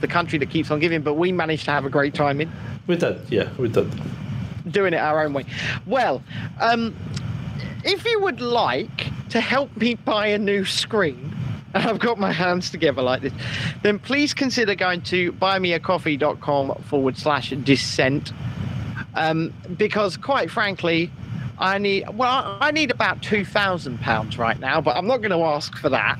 the country that keeps on giving, but we managed to have a great time in. We did, yeah, we did. doing it our own way. Well, um, if you would like to help me buy a new screen, and I've got my hands together like this, then please consider going to buymeacoffee.com forward slash dissent. Um, because quite frankly, I need well, I need about two thousand pounds right now, but I'm not going to ask for that.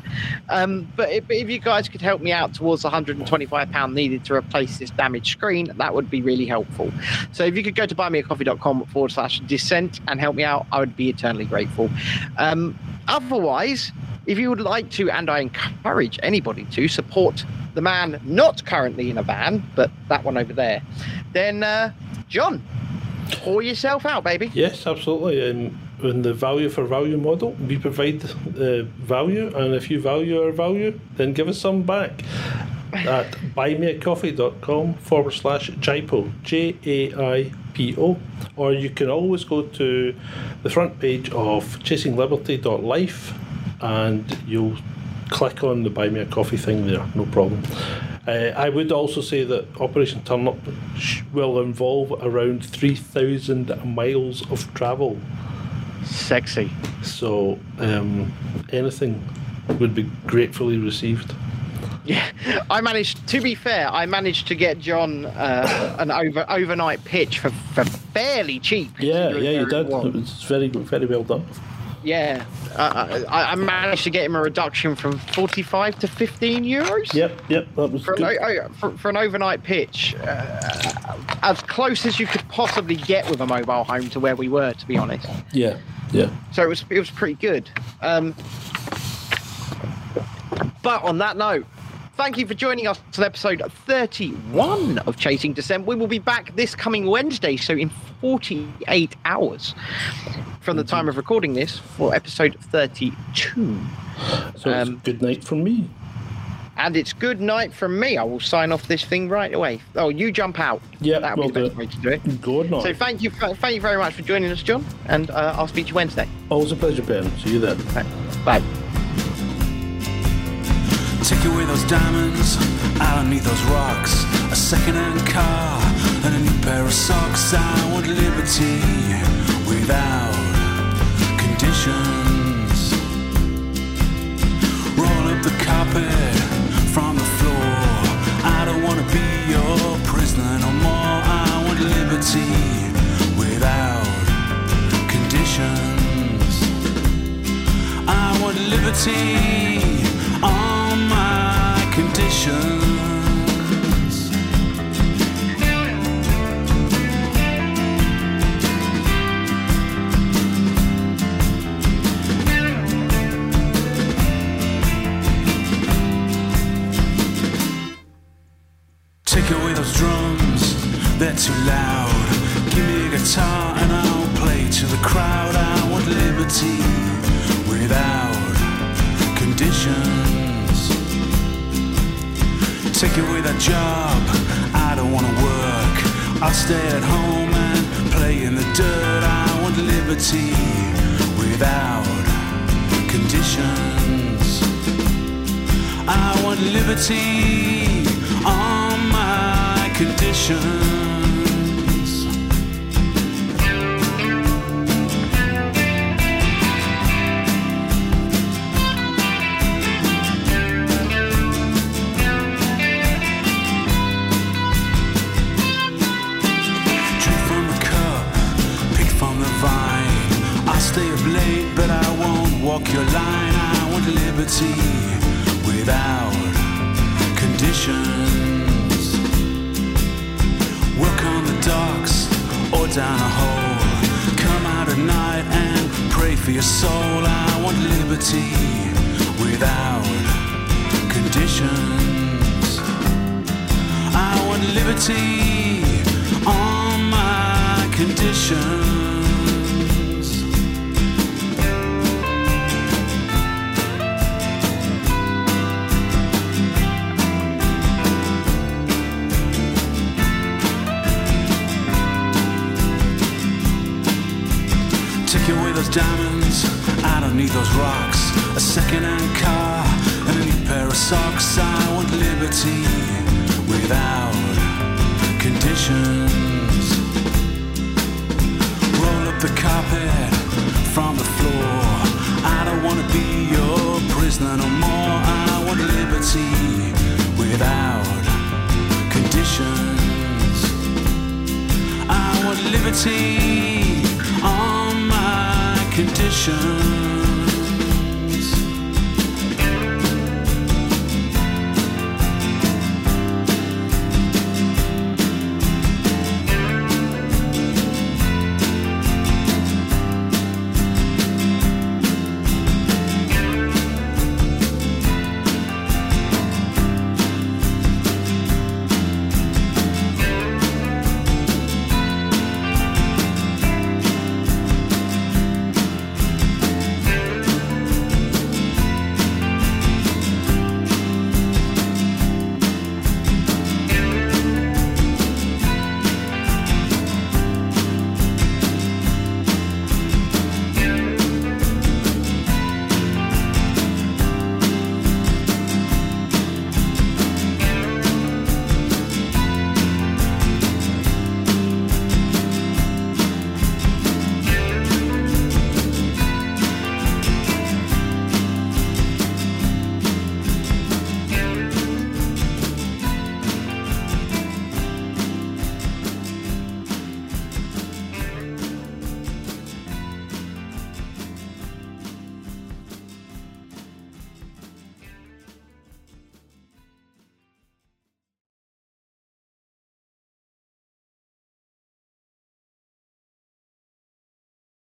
Um, but if, if you guys could help me out towards the 125 pound needed to replace this damaged screen, that would be really helpful. So if you could go to buymeacoffee.com forward slash dissent and help me out, I would be eternally grateful. Um, otherwise, if you would like to, and I encourage anybody to support the man not currently in a van, but that one over there, then uh, John, pour yourself out, baby. Yes, absolutely. And in the value for value model, we provide uh, value, and if you value our value, then give us some back at buymeacoffee.com forward slash JAIPO, J A I P O. Or you can always go to the front page of chasingliberty.life and you'll click on the Buy Me a Coffee thing there, no problem. Uh, I would also say that Operation Turnip will involve around 3,000 miles of travel. Sexy. So um, anything would be gratefully received. Yeah, I managed. To be fair, I managed to get John uh, an over overnight pitch for, for fairly cheap. Yeah, yeah, you did. it. It was very, very well done. Yeah, uh, I, I managed to get him a reduction from forty-five to fifteen euros. Yep, yep, that was For an, good. o- o- for, for an overnight pitch, uh, as close as you could possibly get with a mobile home to where we were, to be honest. Yeah, yeah. So it was it was pretty good. Um, but on that note, thank you for joining us on episode 31 of Chasing Dissent. We will be back this coming Wednesday, so in 48 hours from the time of recording this for episode 32. So Um, it's good night from me. And it's good night from me. I will sign off this thing right away. Oh, you jump out. Yeah, that would we'll be the best way to do it. Good night. So thank you, thank you very much for joining us, John, and uh, I'll speak to you Wednesday. Always a pleasure, Ben. See you then. Bye. Take away those diamonds out underneath those rocks. A second-hand car and a new pair of socks. I want liberty without conditions. Roll up the carpet from the floor. I don't want to be your prisoner no more. I want liberty without conditions. I want liberty conditions. Take away those drums, they're too loud. Give me a guitar and I'll play to the crowd. I want liberty without conditions. Take away that job, I don't wanna work. I'll stay at home and play in the dirt. I want liberty without conditions. I want liberty on my conditions.